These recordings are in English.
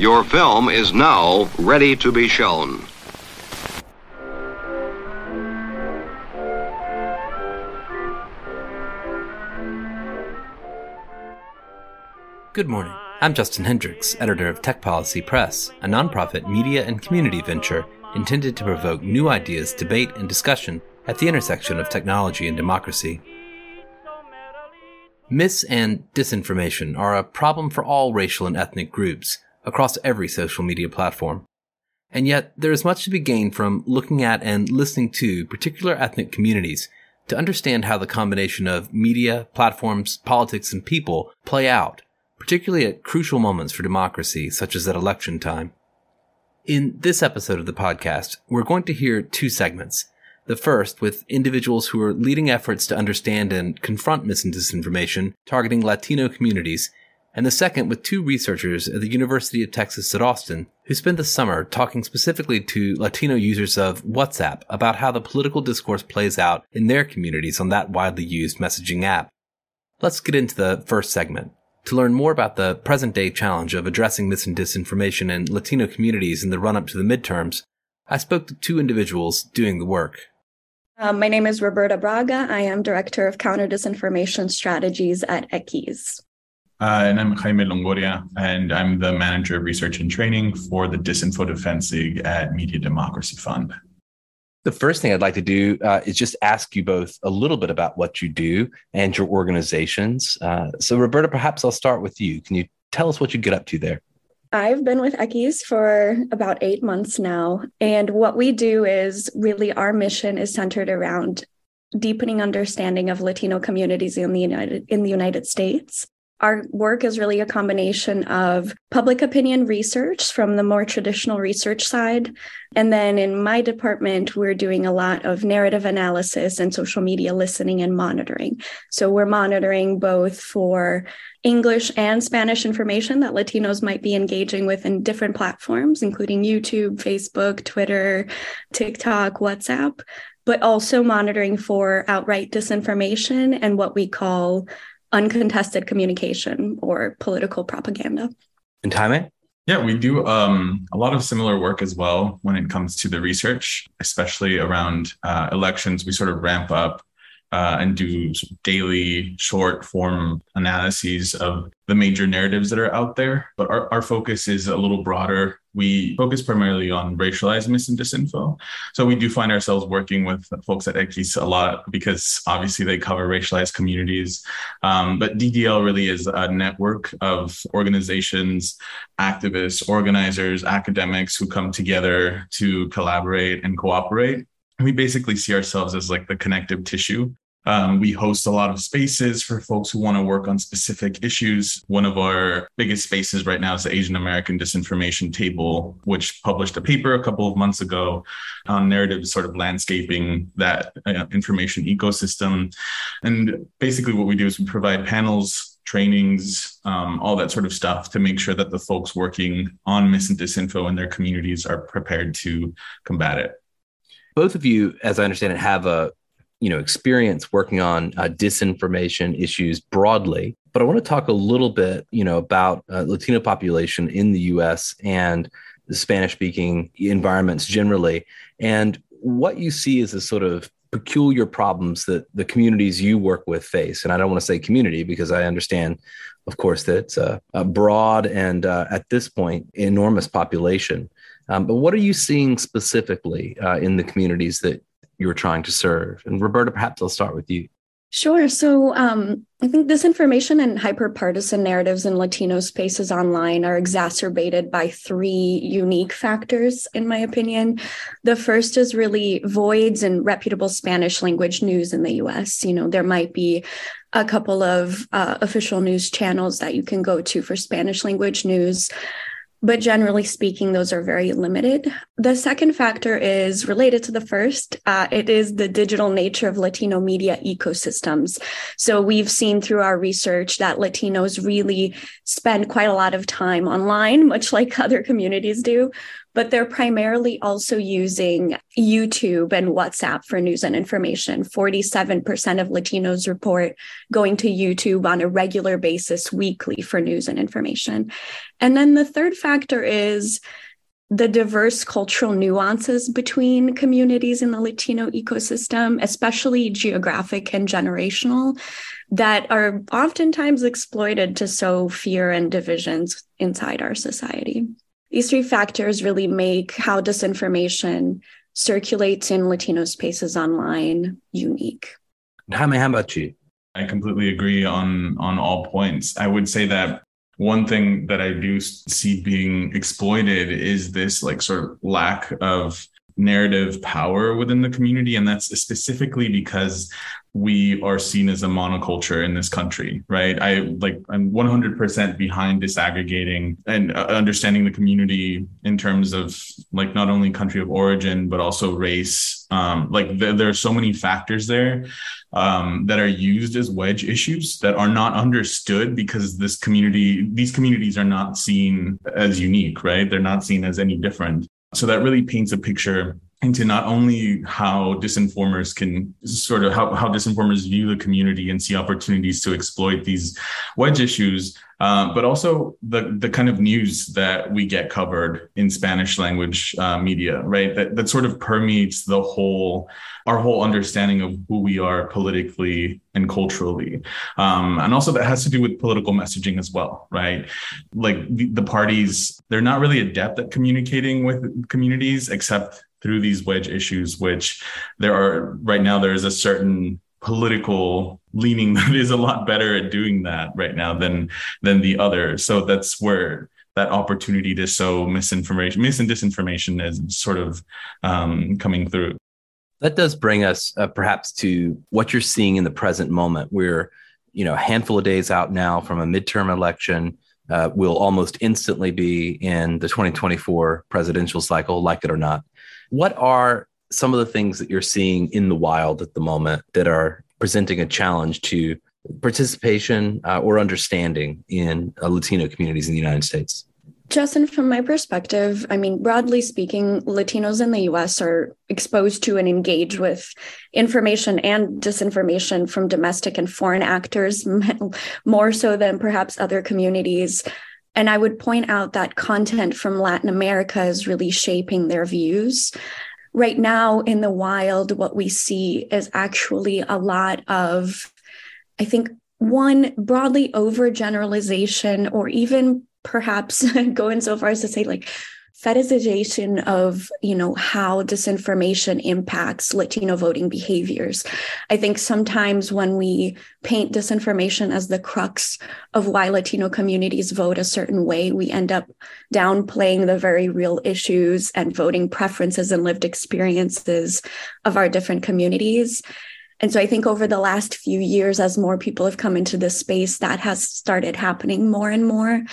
Your film is now ready to be shown. Good morning. I'm Justin Hendrix, editor of Tech Policy Press, a nonprofit media and community venture intended to provoke new ideas, debate, and discussion at the intersection of technology and democracy. Mis and disinformation are a problem for all racial and ethnic groups across every social media platform. And yet, there is much to be gained from looking at and listening to particular ethnic communities to understand how the combination of media, platforms, politics, and people play out particularly at crucial moments for democracy, such as at election time. In this episode of the podcast, we're going to hear two segments. The first with individuals who are leading efforts to understand and confront mis and disinformation targeting Latino communities, and the second with two researchers at the University of Texas at Austin who spent the summer talking specifically to Latino users of WhatsApp about how the political discourse plays out in their communities on that widely used messaging app. Let's get into the first segment. To learn more about the present day challenge of addressing mis and disinformation in Latino communities in the run up to the midterms, I spoke to two individuals doing the work. Um, my name is Roberta Braga. I am Director of Counter Disinformation Strategies at Equis. Uh, and I'm Jaime Longoria, and I'm the Manager of Research and Training for the Disinfo Defense League at Media Democracy Fund. The first thing I'd like to do uh, is just ask you both a little bit about what you do and your organizations. Uh, so, Roberta, perhaps I'll start with you. Can you tell us what you get up to there? I've been with Equis for about eight months now. And what we do is really our mission is centered around deepening understanding of Latino communities in the United in the United States our work is really a combination of public opinion research from the more traditional research side. And then in my department, we're doing a lot of narrative analysis and social media listening and monitoring. So we're monitoring both for English and Spanish information that Latinos might be engaging with in different platforms, including YouTube, Facebook, Twitter, TikTok, WhatsApp, but also monitoring for outright disinformation and what we call uncontested communication or political propaganda. And Jaime? Yeah, we do um, a lot of similar work as well when it comes to the research, especially around uh, elections. We sort of ramp up uh, and do daily short form analyses of the major narratives that are out there. But our, our focus is a little broader. We focus primarily on racialized mis and disinfo. So we do find ourselves working with folks at Equis a lot because obviously they cover racialized communities. Um, but DDL really is a network of organizations, activists, organizers, academics who come together to collaborate and cooperate we basically see ourselves as like the connective tissue um, we host a lot of spaces for folks who want to work on specific issues. One of our biggest spaces right now is the Asian American Disinformation Table, which published a paper a couple of months ago on narratives sort of landscaping that uh, information ecosystem. And basically, what we do is we provide panels, trainings, um, all that sort of stuff to make sure that the folks working on mis and disinfo in their communities are prepared to combat it both of you, as I understand it, have a you know experience working on uh, disinformation issues broadly but i want to talk a little bit you know about uh, latino population in the us and the spanish speaking environments generally and what you see as the sort of peculiar problems that the communities you work with face. And i don't want to say community because i understand of course that it's a, a broad and uh, at this point enormous population. Um, but what are you seeing specifically uh, in the communities that you were trying to serve. And Roberta, perhaps I'll start with you. Sure. So um, I think disinformation and hyperpartisan narratives in Latino spaces online are exacerbated by three unique factors, in my opinion. The first is really voids in reputable Spanish language news in the US. You know, there might be a couple of uh, official news channels that you can go to for Spanish language news but generally speaking, those are very limited. The second factor is related to the first. Uh, it is the digital nature of Latino media ecosystems. So we've seen through our research that Latinos really spend quite a lot of time online, much like other communities do, but they're primarily also using YouTube and WhatsApp for news and information. 47% of Latinos report going to YouTube on a regular basis weekly for news and information. And then the third factor is the diverse cultural nuances between communities in the Latino ecosystem, especially geographic and generational, that are oftentimes exploited to sow fear and divisions inside our society. These three factors really make how disinformation circulates in Latino spaces online unique. Jaime, how about you? I completely agree on on all points. I would say that one thing that I do see being exploited is this like sort of lack of narrative power within the community. And that's specifically because we are seen as a monoculture in this country, right? I like, I'm 100% behind disaggregating and uh, understanding the community in terms of like not only country of origin, but also race. Um, like th- there are so many factors there um, that are used as wedge issues that are not understood because this community, these communities are not seen as unique, right? They're not seen as any different. So that really paints a picture into not only how disinformers can sort of how, how disinformers view the community and see opportunities to exploit these wedge issues, uh, but also the the kind of news that we get covered in Spanish language uh, media, right? That that sort of permeates the whole our whole understanding of who we are politically and culturally, um, and also that has to do with political messaging as well, right? Like the, the parties, they're not really adept at communicating with communities except through these wedge issues, which there are right now, there is a certain political leaning that is a lot better at doing that right now than than the other. So that's where that opportunity to sow misinformation, mis and disinformation is sort of um, coming through. That does bring us uh, perhaps to what you're seeing in the present moment. We're, you know, a handful of days out now from a midterm election. Uh, will almost instantly be in the 2024 presidential cycle, like it or not. What are some of the things that you're seeing in the wild at the moment that are presenting a challenge to participation uh, or understanding in uh, Latino communities in the United States? Justin, from my perspective, I mean, broadly speaking, Latinos in the US are exposed to and engage with information and disinformation from domestic and foreign actors more so than perhaps other communities. And I would point out that content from Latin America is really shaping their views. Right now, in the wild, what we see is actually a lot of, I think, one broadly overgeneralization or even perhaps going so far as to say like fetishization of you know how disinformation impacts latino voting behaviors i think sometimes when we paint disinformation as the crux of why latino communities vote a certain way we end up downplaying the very real issues and voting preferences and lived experiences of our different communities and so I think over the last few years, as more people have come into this space, that has started happening more and more.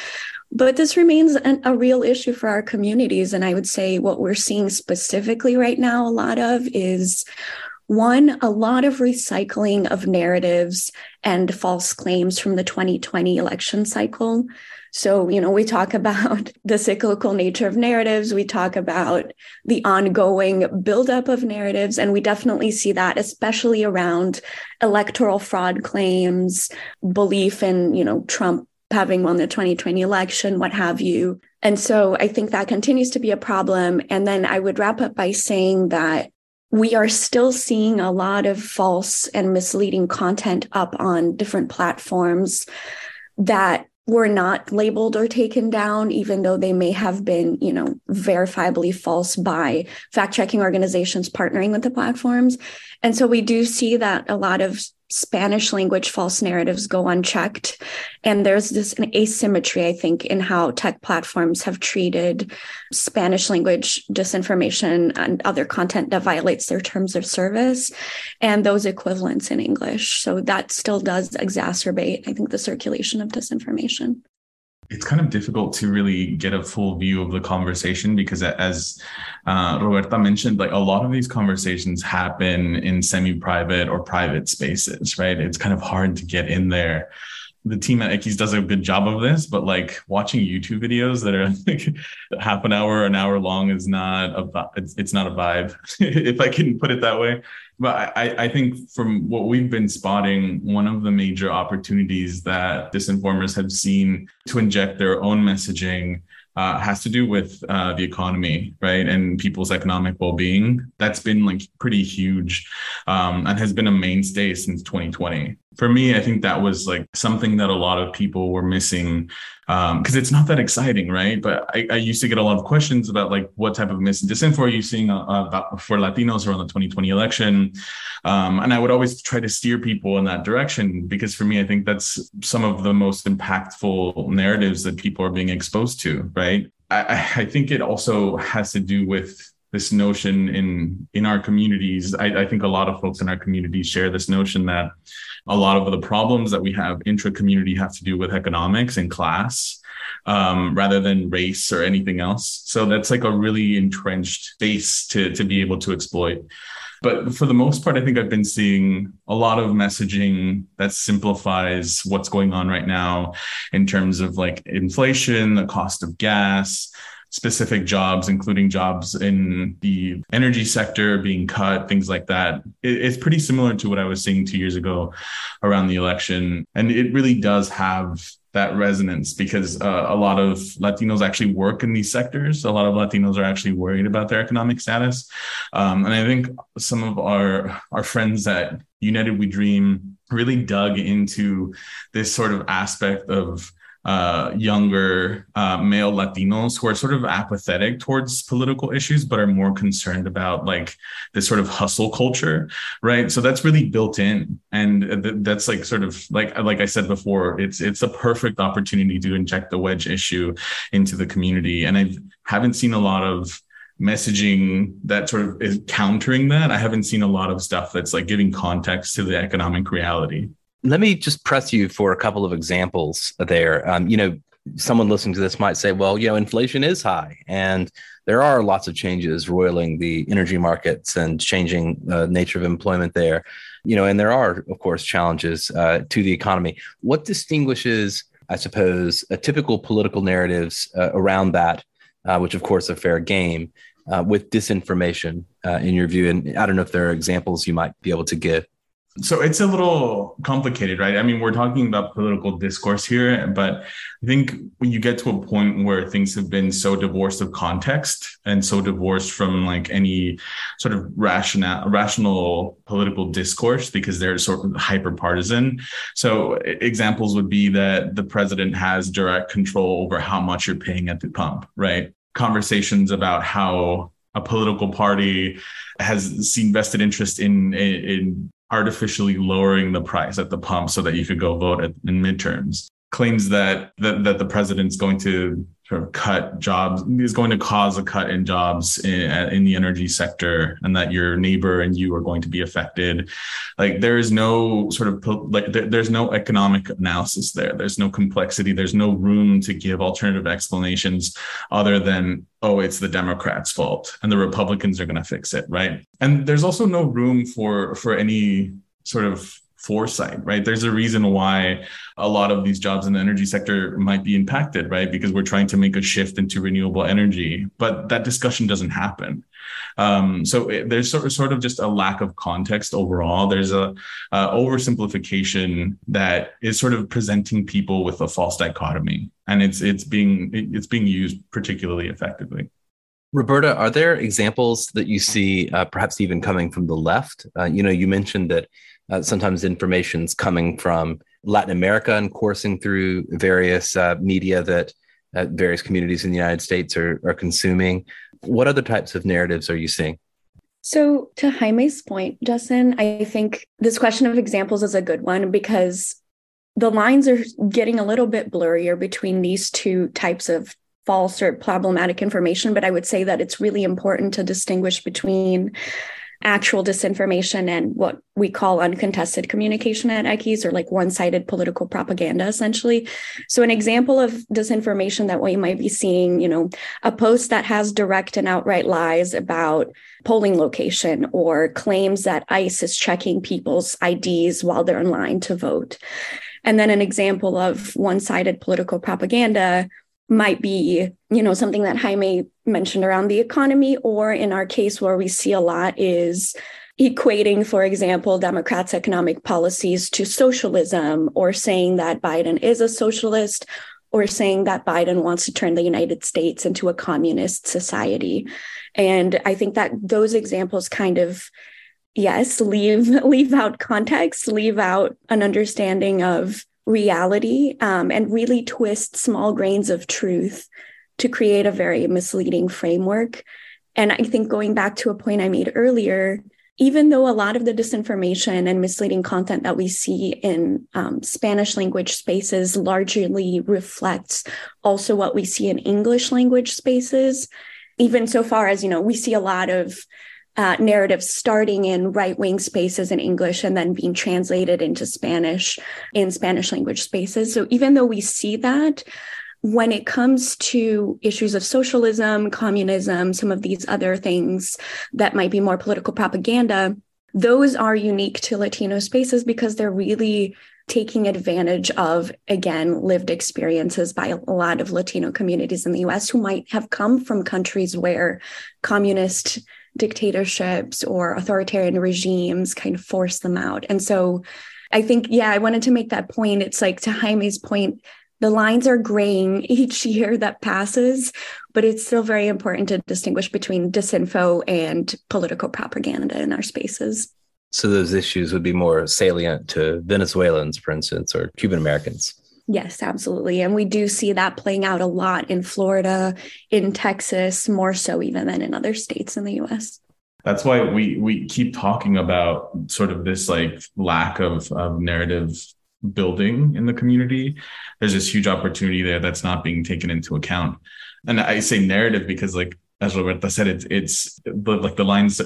But this remains an, a real issue for our communities. And I would say what we're seeing specifically right now, a lot of is one, a lot of recycling of narratives and false claims from the 2020 election cycle. So, you know, we talk about the cyclical nature of narratives, we talk about the ongoing buildup of narratives, and we definitely see that, especially around electoral fraud claims, belief in, you know, Trump having won the 2020 election, what have you. And so I think that continues to be a problem. And then I would wrap up by saying that we are still seeing a lot of false and misleading content up on different platforms that were not labeled or taken down, even though they may have been, you know, verifiably false by fact checking organizations partnering with the platforms. And so we do see that a lot of Spanish language false narratives go unchecked. And there's this asymmetry, I think, in how tech platforms have treated Spanish language disinformation and other content that violates their terms of service and those equivalents in English. So that still does exacerbate, I think, the circulation of disinformation it's kind of difficult to really get a full view of the conversation because as uh, roberta mentioned like a lot of these conversations happen in semi-private or private spaces right it's kind of hard to get in there the team at X does a good job of this, but like watching YouTube videos that are like half an hour, an hour long is not a it's, it's not a vibe, if I can put it that way. But I, I think from what we've been spotting, one of the major opportunities that disinformers have seen to inject their own messaging uh, has to do with uh, the economy, right, and people's economic well-being. That's been like pretty huge, um, and has been a mainstay since 2020 for me, I think that was like something that a lot of people were missing because um, it's not that exciting, right? But I, I, used to get a lot of questions about like what type of mis and disinfo are you seeing uh, about for Latinos around the 2020 election, um, and I would always try to steer people in that direction because for me, I think that's some of the most impactful narratives that people are being exposed to, right? I, I think it also has to do with this notion in in our communities. I, I think a lot of folks in our communities share this notion that a lot of the problems that we have intra community have to do with economics and class um, rather than race or anything else. So that's like a really entrenched space to, to be able to exploit. But for the most part, I think I've been seeing a lot of messaging that simplifies what's going on right now in terms of like inflation, the cost of gas, specific jobs, including jobs in the energy sector being cut, things like that. It, it's pretty similar to what I was seeing two years ago around the election. And it really does have that resonance because uh, a lot of Latinos actually work in these sectors. A lot of Latinos are actually worried about their economic status. Um, and I think some of our, our friends at United We Dream really dug into this sort of aspect of uh, younger uh, male Latinos who are sort of apathetic towards political issues, but are more concerned about like this sort of hustle culture, right? So that's really built in, and th- that's like sort of like like I said before, it's it's a perfect opportunity to inject the wedge issue into the community, and I haven't seen a lot of messaging that sort of is countering that. I haven't seen a lot of stuff that's like giving context to the economic reality. Let me just press you for a couple of examples there. Um, you know, someone listening to this might say, well, you know, inflation is high and there are lots of changes roiling the energy markets and changing the uh, nature of employment there. You know, and there are, of course, challenges uh, to the economy. What distinguishes, I suppose, a typical political narratives uh, around that, uh, which of course are fair game, uh, with disinformation uh, in your view? And I don't know if there are examples you might be able to give. So it's a little complicated, right? I mean, we're talking about political discourse here, but I think when you get to a point where things have been so divorced of context and so divorced from like any sort of rational, rational political discourse because they're sort of hyper partisan. So examples would be that the president has direct control over how much you're paying at the pump, right? Conversations about how a political party has seen vested interest in, in artificially lowering the price at the pump so that you could go vote at, in midterms. Claims that, that that the president's going to sort of cut jobs is going to cause a cut in jobs in, in, the energy sector and that your neighbor and you are going to be affected. Like there is no sort of like there, there's no economic analysis there. There's no complexity. There's no room to give alternative explanations other than oh it's the democrats fault and the republicans are going to fix it right? And there's also no room for for any sort of foresight, right? There's a reason why a lot of these jobs in the energy sector might be impacted, right? Because we're trying to make a shift into renewable energy, but that discussion doesn't happen. Um, so it, there's sort of, sort of just a lack of context overall. There's a, oversimplification that is sort of presenting people with a false dichotomy, and it's it's being it's being used particularly effectively. Roberta, are there examples that you see, uh, perhaps even coming from the left? Uh, you know, you mentioned that uh, sometimes information's coming from Latin America and coursing through various uh, media that uh, various communities in the United States are, are consuming. What other types of narratives are you seeing? So, to Jaime's point, Justin, I think this question of examples is a good one because the lines are getting a little bit blurrier between these two types of false or problematic information. But I would say that it's really important to distinguish between actual disinformation and what we call uncontested communication at X or like one-sided political propaganda essentially. So an example of disinformation that we might be seeing, you know, a post that has direct and outright lies about polling location or claims that ICE is checking people's IDs while they're in line to vote. And then an example of one sided political propaganda might be, you know, something that Jaime mentioned around the economy, or in our case, where we see a lot is equating, for example, Democrats' economic policies to socialism, or saying that Biden is a socialist, or saying that Biden wants to turn the United States into a communist society. And I think that those examples kind of yes leave leave out context leave out an understanding of reality um, and really twist small grains of truth to create a very misleading framework and i think going back to a point i made earlier even though a lot of the disinformation and misleading content that we see in um, Spanish language spaces largely reflects also what we see in English language spaces, even so far as, you know, we see a lot of uh, narratives starting in right wing spaces in English and then being translated into Spanish in Spanish language spaces. So even though we see that, when it comes to issues of socialism, communism, some of these other things that might be more political propaganda, those are unique to Latino spaces because they're really taking advantage of, again, lived experiences by a lot of Latino communities in the US who might have come from countries where communist dictatorships or authoritarian regimes kind of force them out. And so I think, yeah, I wanted to make that point. It's like to Jaime's point, the lines are graying each year that passes, but it's still very important to distinguish between disinfo and political propaganda in our spaces. So those issues would be more salient to Venezuelans, for instance, or Cuban Americans. Yes, absolutely. And we do see that playing out a lot in Florida, in Texas, more so even than in other states in the US. That's why we we keep talking about sort of this like lack of, of narrative building in the community. There's this huge opportunity there that's not being taken into account. And I say narrative because like as Roberta said, it's it's like the lines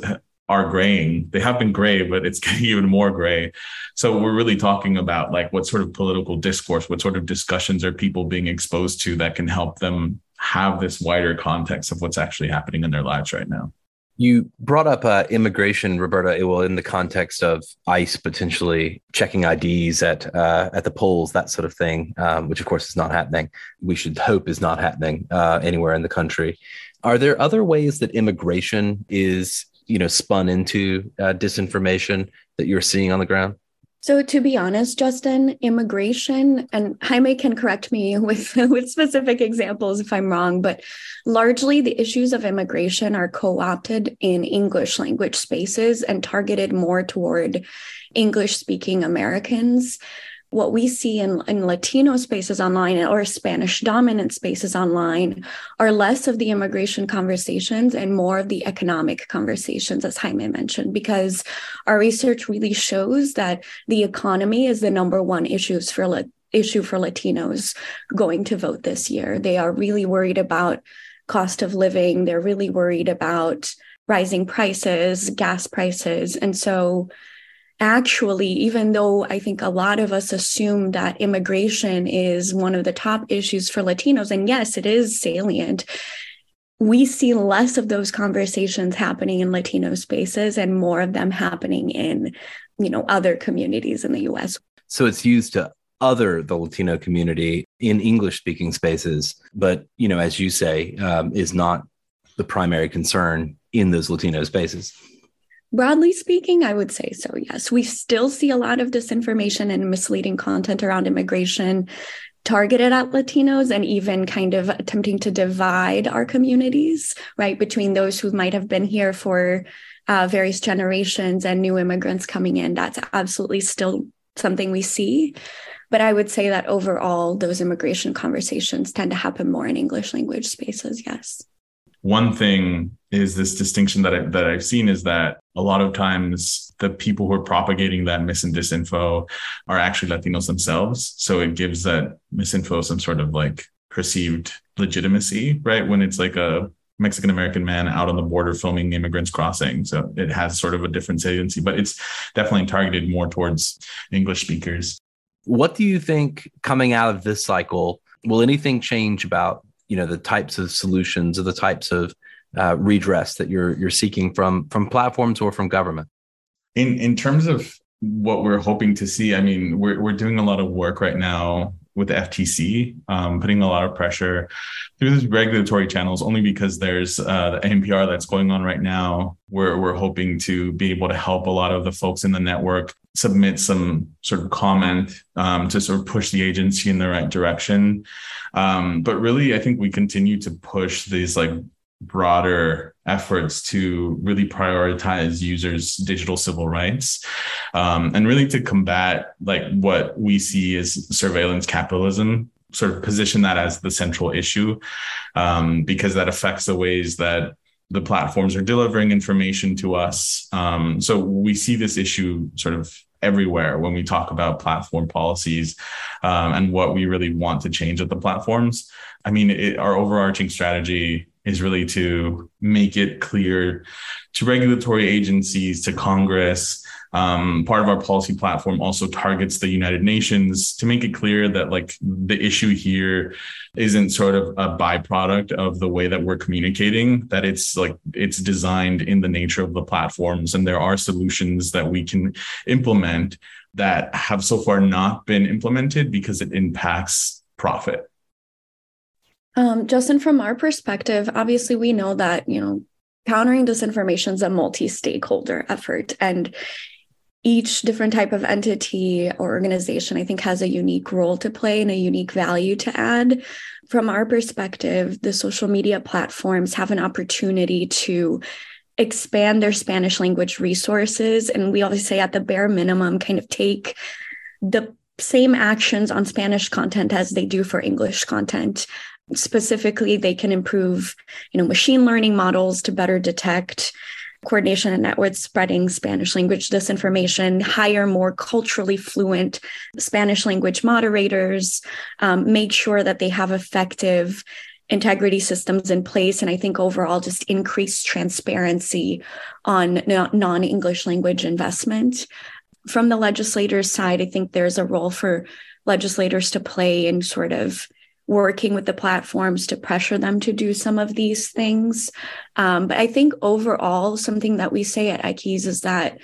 are graying. They have been gray, but it's getting even more gray. So we're really talking about like what sort of political discourse, what sort of discussions are people being exposed to that can help them have this wider context of what's actually happening in their lives right now. You brought up uh, immigration, Roberta. Well, in the context of ICE potentially checking IDs at uh, at the polls, that sort of thing, um, which of course is not happening. We should hope is not happening uh, anywhere in the country. Are there other ways that immigration is you know spun into uh, disinformation that you're seeing on the ground? So to be honest, Justin, immigration and Jaime can correct me with with specific examples if I'm wrong, but largely the issues of immigration are co-opted in English language spaces and targeted more toward English speaking Americans what we see in, in Latino spaces online or Spanish dominant spaces online are less of the immigration conversations and more of the economic conversations, as Jaime mentioned, because our research really shows that the economy is the number one issues for issue for Latinos going to vote this year. They are really worried about cost of living. They're really worried about rising prices, gas prices. And so actually, even though I think a lot of us assume that immigration is one of the top issues for Latinos, and yes, it is salient, we see less of those conversations happening in Latino spaces and more of them happening in, you know, other communities in the US. So it's used to other the Latino community in English speaking spaces, but, you know, as you say, um, is not the primary concern in those Latino spaces. Broadly speaking, I would say so, yes. We still see a lot of disinformation and misleading content around immigration targeted at Latinos and even kind of attempting to divide our communities, right, between those who might have been here for uh, various generations and new immigrants coming in. That's absolutely still something we see. But I would say that overall, those immigration conversations tend to happen more in English language spaces, yes one thing is this distinction that I, that I've seen is that a lot of times the people who are propagating that mis and disinfo are actually Latinos themselves. So it gives that misinfo some sort of like perceived legitimacy, right? When it's like a Mexican American man out on the border filming immigrants crossing. So it has sort of a different saliency, but it's definitely targeted more towards English speakers. What do you think coming out of this cycle? Will anything change about you know the types of solutions or the types of uh, redress that you're you're seeking from from platforms or from government? In in terms of what we're hoping to see, I mean, we're we're doing a lot of work right now with the FTC, um, putting a lot of pressure through these regulatory channels, only because there's uh, the NPR that's going on right now. We're we're hoping to be able to help a lot of the folks in the network submit some sort of comment um, to sort of push the agency in the right direction. Um, but really, I think we continue to push these like broader efforts to really prioritize users' digital civil rights um, and really to combat like what we see as surveillance capitalism sort of position that as the central issue um, because that affects the ways that the platforms are delivering information to us. Um, so we see this issue sort of everywhere when we talk about platform policies um, and what we really want to change at the platforms. I mean it, our overarching strategy is really to make it clear to regulatory agencies, to Congress. Um, part of our policy platform also targets the United Nations to make it clear that like the issue here isn't sort of a byproduct of the way that we're communicating, that it's like it's designed in the nature of the platforms. And there are solutions that we can implement that have so far not been implemented because it impacts profit. Um, Justin, from our perspective, obviously we know that, you know, countering disinformation is a multi-stakeholder effort and each different type of entity or organization i think has a unique role to play and a unique value to add. From our perspective the social media platforms have an opportunity to expand their spanish language resources and we always say at the bare minimum kind of take the same actions on spanish content as they do for english content specifically they can improve you know machine learning models to better detect coordination and network spreading spanish language disinformation hire more culturally fluent spanish language moderators um, make sure that they have effective integrity systems in place and i think overall just increase transparency on non-english language investment. From the legislators side i think there's a role for legislators to play in sort of working with the platforms to pressure them to do some of these things. Um, but I think overall, something that we say at Equis is that,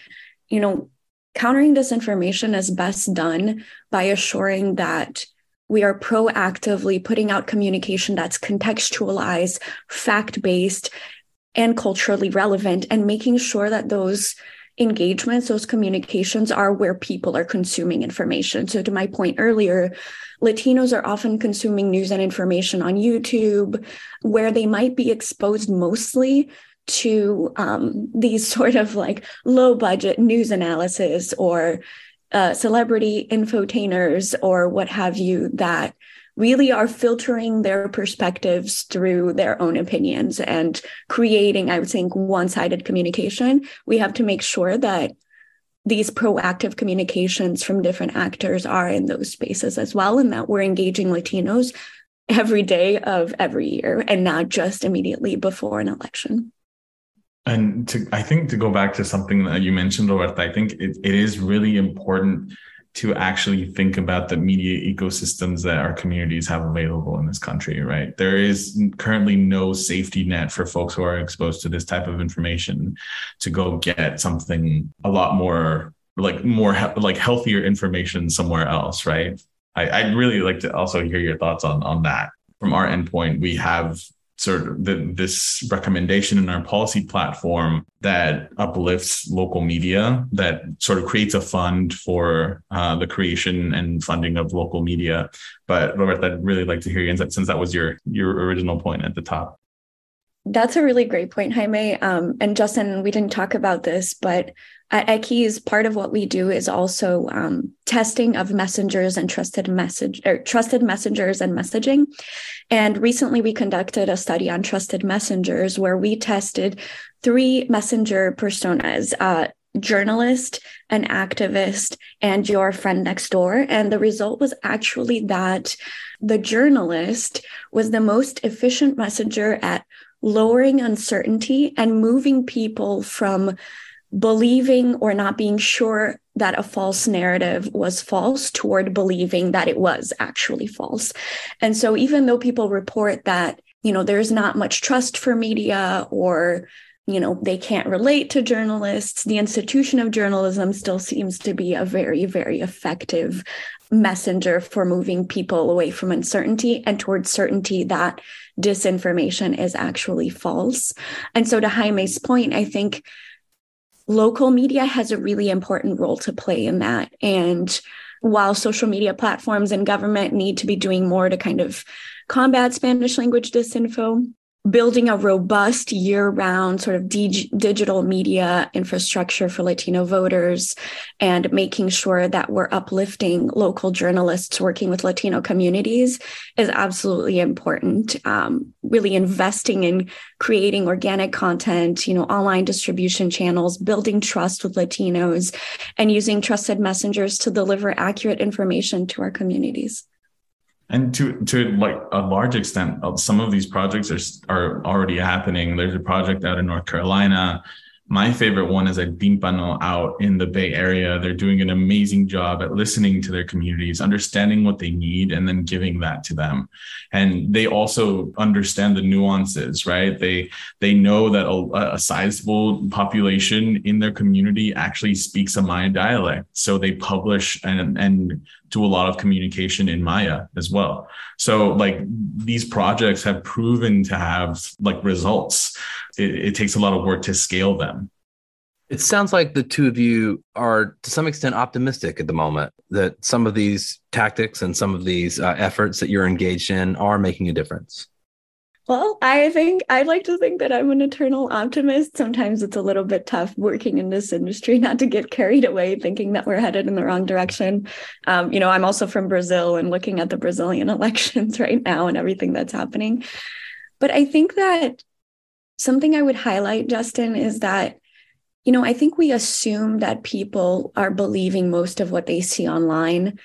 you know, countering disinformation is best done by assuring that we are proactively putting out communication that's contextualized, fact based, and culturally relevant, and making sure that those engagements, those communications are where people are consuming information. So, to my point earlier, Latinos are often consuming news and information on YouTube, where they might be exposed mostly to um, these sort of like low budget news analysis or uh, celebrity infotainers or what have you that really are filtering their perspectives through their own opinions and creating, I would think, one sided communication. We have to make sure that these proactive communications from different actors are in those spaces as well, and that we're engaging Latinos every day of every year and not just immediately before an election. And to, I think to go back to something that you mentioned, Roberta, I think it, it is really important to actually think about the media ecosystems that our communities have available in this country, right? There is currently no safety net for folks who are exposed to this type of information to go get something a lot more like more like healthier information somewhere else, right? I, I'd really like to also hear your thoughts on on that. From our endpoint, we have sort of the, this recommendation in our policy platform that uplifts local media, that sort of creates a fund for uh, the creation and funding of local media. But Robert, I'd really like to hear your insight since that was your your original point at the top. That's a really great point, Jaime. Um, and Justin, we didn't talk about this, but at Equis, part of what we do is also um, testing of messengers and trusted message or trusted messengers and messaging. And recently, we conducted a study on trusted messengers where we tested three messenger personas: uh, journalist, an activist, and your friend next door. And the result was actually that the journalist was the most efficient messenger at lowering uncertainty and moving people from believing or not being sure that a false narrative was false toward believing that it was actually false. And so even though people report that, you know, there's not much trust for media or you know they can't relate to journalists the institution of journalism still seems to be a very very effective messenger for moving people away from uncertainty and towards certainty that disinformation is actually false and so to jaime's point i think local media has a really important role to play in that. And while social media platforms and government need to be doing more to kind of combat spanish language disinfo building a robust year round sort of dig- digital media infrastructure for Latino voters and making sure that we're uplifting local journalists working with Latino communities is absolutely important. Um, really investing in creating organic content, you know, online distribution channels, building trust with Latinos, and using trusted messengers to deliver accurate information to our communities and to to like a large extent uh, some of these projects are are already happening. There's a project out in north carolina my favorite one is at Timpano out in the Bay Area. They're doing an amazing job at listening to their communities, understanding what they need, and then giving that to them. And they also understand the nuances, right? They they know that a, a sizable population in their community actually speaks a Maya dialect, so they publish and and do a lot of communication in Maya as well. So like these projects have proven to have like results. It, it, takes a lot of work to scale them. It sounds like the two of you are to some extent optimistic at the moment that some of these tactics and some of these uh, efforts that you're engaged in are making a difference. Well, I think I'd like to think that I'm an eternal optimist. Sometimes it's a little bit tough working in this industry not to get carried away thinking that we're headed in the wrong direction. Um, you know, I'm also from Brazil and looking at the Brazilian elections right now and everything that's happening. But I think that something I would highlight, Justin, is that, you know, I think we assume that people are believing most of what they see online.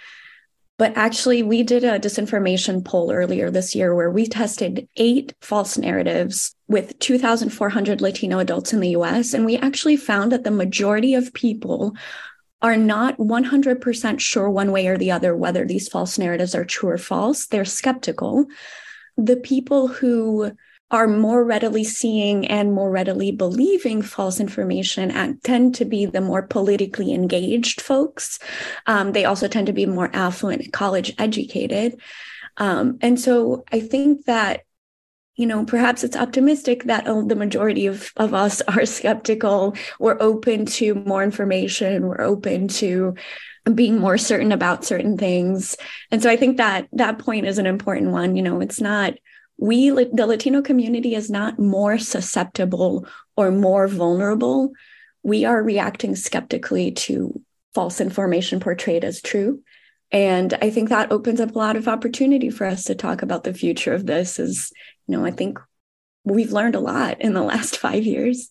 But actually, we did a disinformation poll earlier this year where we tested eight false narratives with 2,400 Latino adults in the US. And we actually found that the majority of people are not 100% sure one way or the other whether these false narratives are true or false. They're skeptical. The people who are more readily seeing and more readily believing false information and tend to be the more politically engaged folks. Um, they also tend to be more affluent, college educated. Um, and so I think that, you know, perhaps it's optimistic that uh, the majority of, of us are skeptical. We're open to more information. We're open to being more certain about certain things. And so I think that that point is an important one. You know, it's not we the latino community is not more susceptible or more vulnerable. We are reacting skeptically to false information portrayed as true. And i think that opens up a lot of opportunity for us to talk about the future of this is you know i think we've learned a lot in the last 5 years.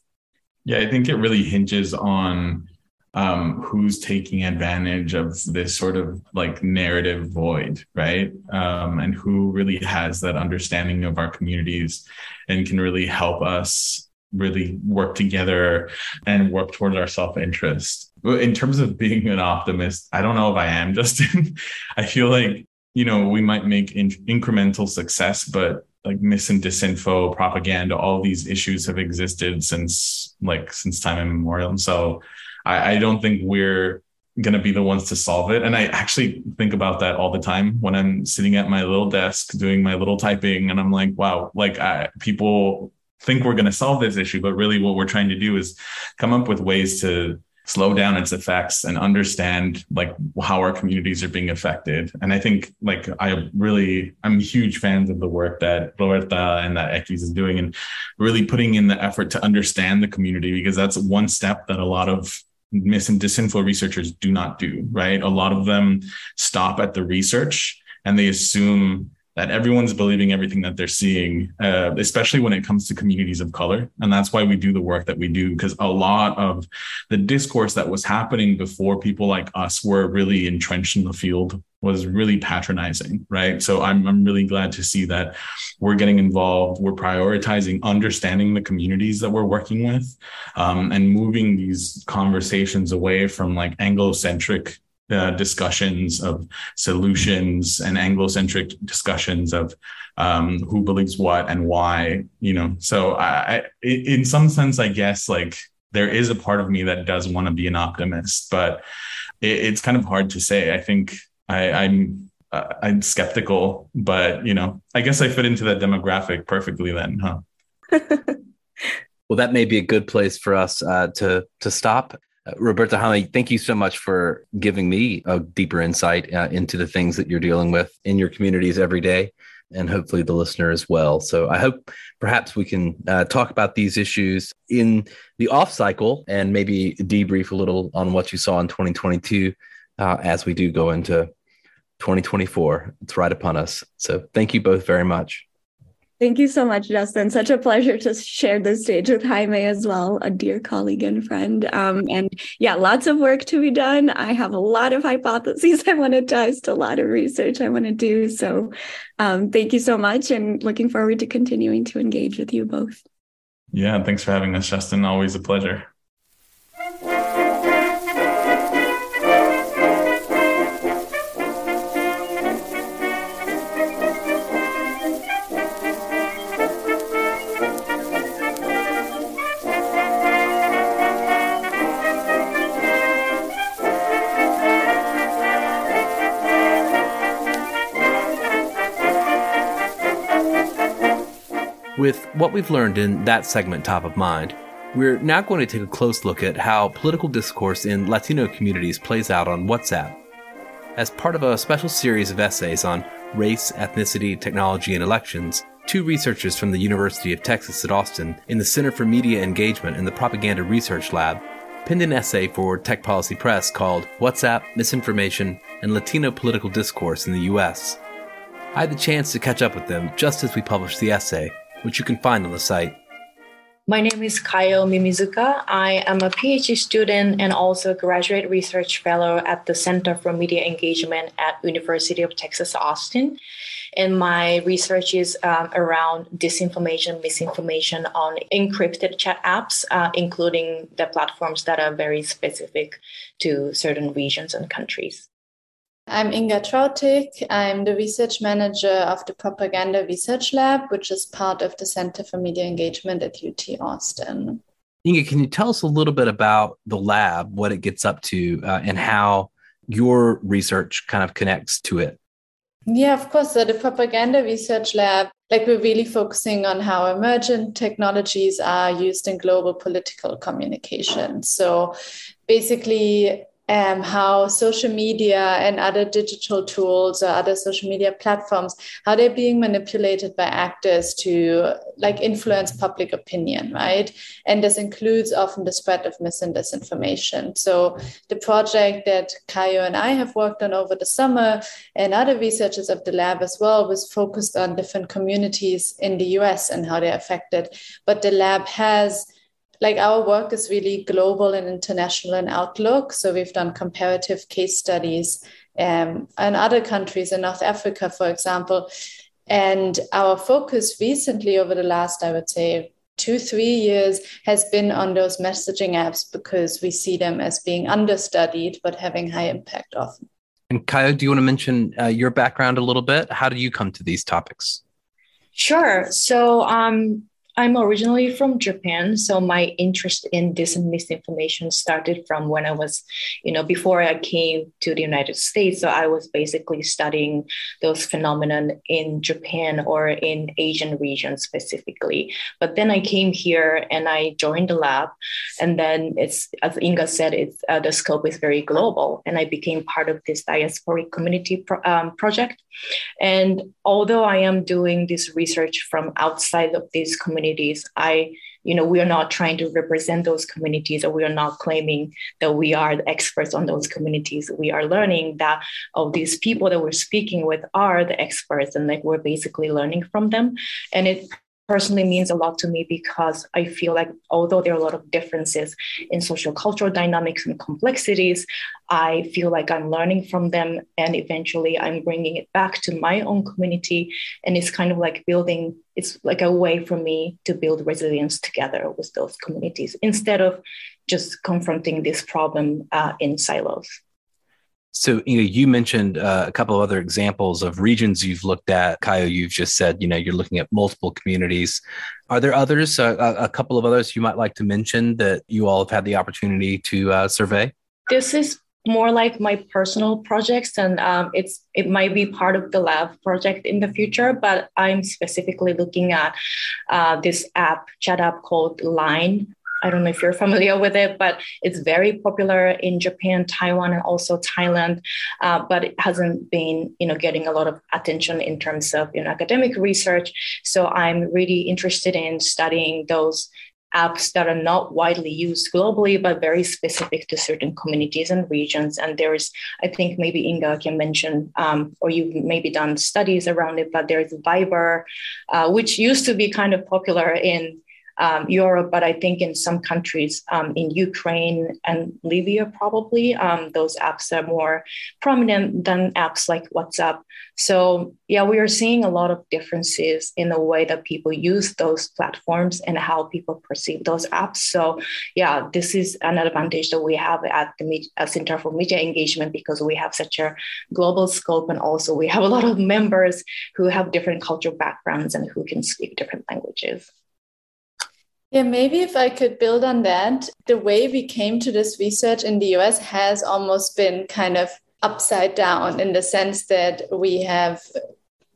Yeah i think it really hinges on um, who's taking advantage of this sort of like narrative void, right? Um, and who really has that understanding of our communities and can really help us really work together and work towards our self-interest. In terms of being an optimist, I don't know if I am, Justin. I feel like, you know, we might make in- incremental success, but like mis and disinfo, propaganda, all these issues have existed since like since time immemorial. And so I, I don't think we're going to be the ones to solve it. And I actually think about that all the time when I'm sitting at my little desk doing my little typing and I'm like, wow, like I, people think we're going to solve this issue, but really what we're trying to do is come up with ways to slow down its effects and understand like how our communities are being affected. And I think like I really I'm huge fans of the work that Roberta and that Equis is doing and really putting in the effort to understand the community because that's one step that a lot of mis and disinfo researchers do not do, right? A lot of them stop at the research and they assume that everyone's believing everything that they're seeing, uh, especially when it comes to communities of color. And that's why we do the work that we do, because a lot of the discourse that was happening before people like us were really entrenched in the field was really patronizing, right? So I'm, I'm really glad to see that we're getting involved. We're prioritizing understanding the communities that we're working with um, and moving these conversations away from like Anglo-centric uh, discussions of solutions and Anglo-centric discussions of um, who believes what and why. You know, so I, I, in some sense, I guess like there is a part of me that does want to be an optimist, but it, it's kind of hard to say. I think I, I'm uh, I'm skeptical, but you know, I guess I fit into that demographic perfectly then, huh? well, that may be a good place for us uh, to to stop. Uh, Roberta Jaime, thank you so much for giving me a deeper insight uh, into the things that you're dealing with in your communities every day, and hopefully the listener as well. So I hope perhaps we can uh, talk about these issues in the off cycle and maybe debrief a little on what you saw in 2022 uh, as we do go into 2024. It's right upon us. So thank you both very much. Thank you so much, Justin. Such a pleasure to share the stage with Jaime as well, a dear colleague and friend. Um, and yeah, lots of work to be done. I have a lot of hypotheses I want to test, a lot of research I want to do. So um, thank you so much and looking forward to continuing to engage with you both. Yeah, thanks for having us, Justin. Always a pleasure. With what we've learned in that segment top of mind, we're now going to take a close look at how political discourse in Latino communities plays out on WhatsApp. As part of a special series of essays on race, ethnicity, technology, and elections, two researchers from the University of Texas at Austin in the Center for Media Engagement and the Propaganda Research Lab penned an essay for Tech Policy Press called WhatsApp, Misinformation, and Latino Political Discourse in the U.S. I had the chance to catch up with them just as we published the essay, which you can find on the site. My name is Kayo Mimizuka. I am a PhD student and also a graduate research fellow at the Center for Media Engagement at University of Texas Austin. And my research is um, around disinformation, misinformation on encrypted chat apps, uh, including the platforms that are very specific to certain regions and countries. I'm Inga Trauthig. I'm the research manager of the Propaganda Research Lab, which is part of the Center for Media Engagement at UT Austin. Inga, can you tell us a little bit about the lab, what it gets up to, uh, and how your research kind of connects to it? Yeah, of course. So the Propaganda Research Lab, like we're really focusing on how emergent technologies are used in global political communication. So basically, um, how social media and other digital tools or other social media platforms how they're being manipulated by actors to like influence public opinion right? And this includes often the spread of mis and disinformation so the project that kayo and i have worked on over the summer and other researchers of the lab as well was focused on different communities in the us and how they're affected. But the lab has like our work is really global and international in outlook. So we've done comparative case studies um, in other countries in North Africa, for example. And our focus recently over the last, I would say, two, three years has been on those messaging apps because we see them as being understudied but having high impact often. And Kayo, do you want to mention uh, your background a little bit? How do you come to these topics? Sure. So um, I'm originally from Japan, so my interest in this misinformation started from when I was, you know, before I came to the United States. So I was basically studying those phenomenon in Japan or in Asian regions specifically. But then I came here and I joined the lab, and then it's as Inga said, it's uh, the scope is very global, and I became part of this diasporic community pro- um, project. And although I am doing this research from outside of this communities communities i you know we are not trying to represent those communities or we are not claiming that we are the experts on those communities. We are learning that of these people that we're speaking with are the experts and like we're basically learning from them. And it personally means a lot to me because I feel like although there are a lot of differences in social cultural dynamics and complexities, I feel like I'm learning from them and eventually I'm bringing it back to my own community. And it's kind of like building, it's like a way for me to build resilience together with those communities instead of just confronting this problem uh, in silos. So, you know, you mentioned uh, a couple of other examples of regions you've looked at. Kayo, you've just said, you know, you're looking at multiple communities. Are there others, uh, a couple of others you might like to mention that you all have had the opportunity to uh, survey? This is more like my personal projects and um, it's it might be part of the lab project in the future but i'm specifically looking at uh, this app chat app called line I don't know if you're familiar with it, but it's very popular in Japan, Taiwan, and also Thailand. Uh, but it hasn't been, you know, getting a lot of attention in terms of you know academic research. So I'm really interested in studying those apps that are not widely used globally, but very specific to certain communities and regions. And there's, I think maybe Inga can mention, um, or you've maybe done studies around it, but there's Viber, uh, which used to be kind of popular in um, Europe, but I think in some countries, um, in Ukraine and Libya, probably um, those apps are more prominent than apps like WhatsApp. So, yeah, we are seeing a lot of differences in the way that people use those platforms and how people perceive those apps. So, yeah, this is an advantage that we have at the Center for Media Engagement because we have such a global scope, and also we have a lot of members who have different cultural backgrounds and who can speak different languages. Yeah, maybe if I could build on that, the way we came to this research in the US has almost been kind of upside down in the sense that we have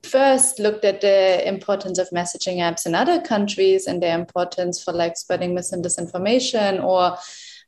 first looked at the importance of messaging apps in other countries and their importance for like spreading mis and disinformation or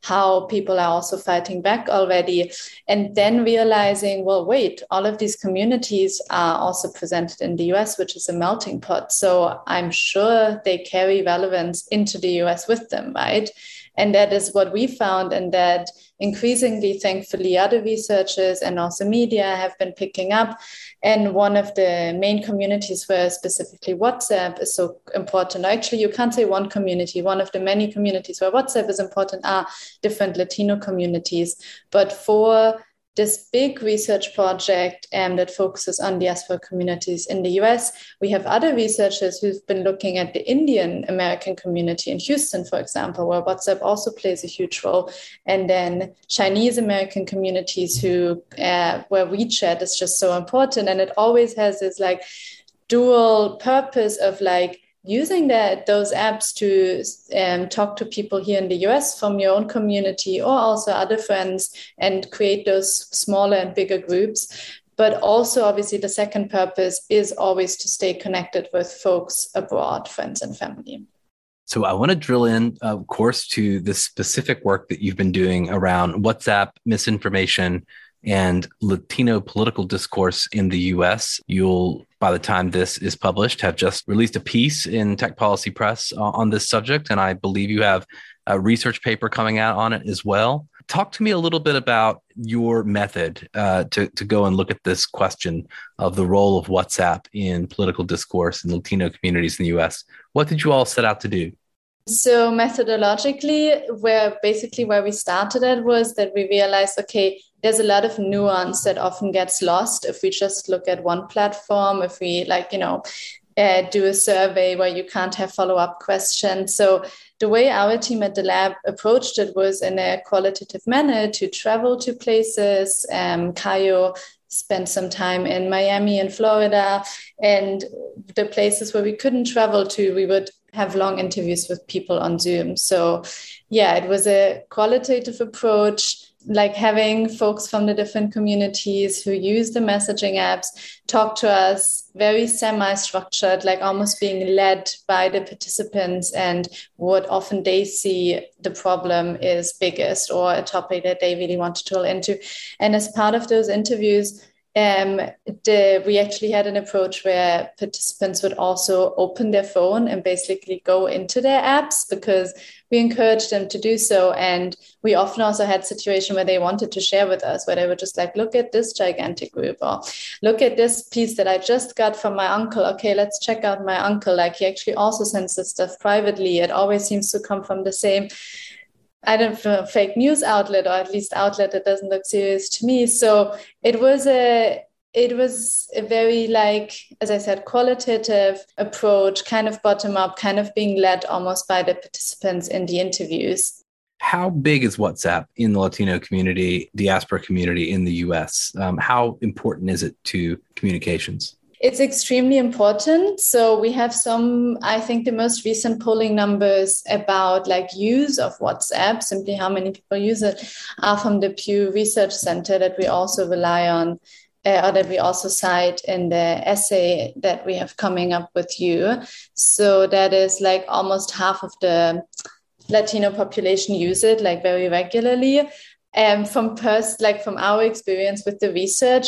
how people are also fighting back already. And then realizing, well, wait, all of these communities are also presented in the US, which is a melting pot. So I'm sure they carry relevance into the US with them, right? And that is what we found, and that increasingly, thankfully, other researchers and also media have been picking up. And one of the main communities where specifically WhatsApp is so important, actually, you can't say one community, one of the many communities where WhatsApp is important are different Latino communities. But for this big research project um, that focuses on diaspora communities in the US. We have other researchers who've been looking at the Indian American community in Houston, for example, where WhatsApp also plays a huge role. And then Chinese American communities who uh, where WeChat is just so important. And it always has this like dual purpose of like using that those apps to um, talk to people here in the US from your own community or also other friends and create those smaller and bigger groups. But also, obviously, the second purpose is always to stay connected with folks abroad, friends and family. So I want to drill in, of course, to the specific work that you've been doing around WhatsApp misinformation and Latino political discourse in the US. You'll, by the time this is published, have just released a piece in Tech Policy Press uh, on this subject. And I believe you have a research paper coming out on it as well. Talk to me a little bit about your method uh, to, to go and look at this question of the role of WhatsApp in political discourse in Latino communities in the US. What did you all set out to do? So methodologically, where basically where we started at was that we realized, okay, there's a lot of nuance that often gets lost if we just look at one platform, if we like, you know, uh, do a survey where you can't have follow-up questions. So the way our team at the lab approached it was in a qualitative manner to travel to places. Um, Kayo spent some time in Miami and Florida, and the places where we couldn't travel to, we would have long interviews with people on Zoom. So, yeah, it was a qualitative approach like having folks from the different communities who use the messaging apps talk to us very semi structured, like almost being led by the participants and what often they see the problem is biggest or a topic that they really want to drill into. And as part of those interviews, um, the, we actually had an approach where participants would also open their phone and basically go into their apps because we encouraged them to do so. And we often also had situation where they wanted to share with us, where they were just like, look at this gigantic group or look at this piece that I just got from my uncle. Okay, let's check out my uncle. Like he actually also sends this stuff privately. It always seems to come from the same I don't know, fake news outlet or at least outlet that doesn't look serious to me. So it was a it was a very like as i said qualitative approach kind of bottom up kind of being led almost by the participants in the interviews How big is WhatsApp in the Latino community, diaspora community in the US? Um, how important is it to communications? It's extremely important. So we have some, I think the most recent polling numbers about like use of WhatsApp, simply how many people use it, are from the Pew Research Center that we also rely on uh, or that we also cite in the essay that we have coming up with you. So that is like almost half of the Latino population use it like very regularly. And from pers- like from our experience with the research,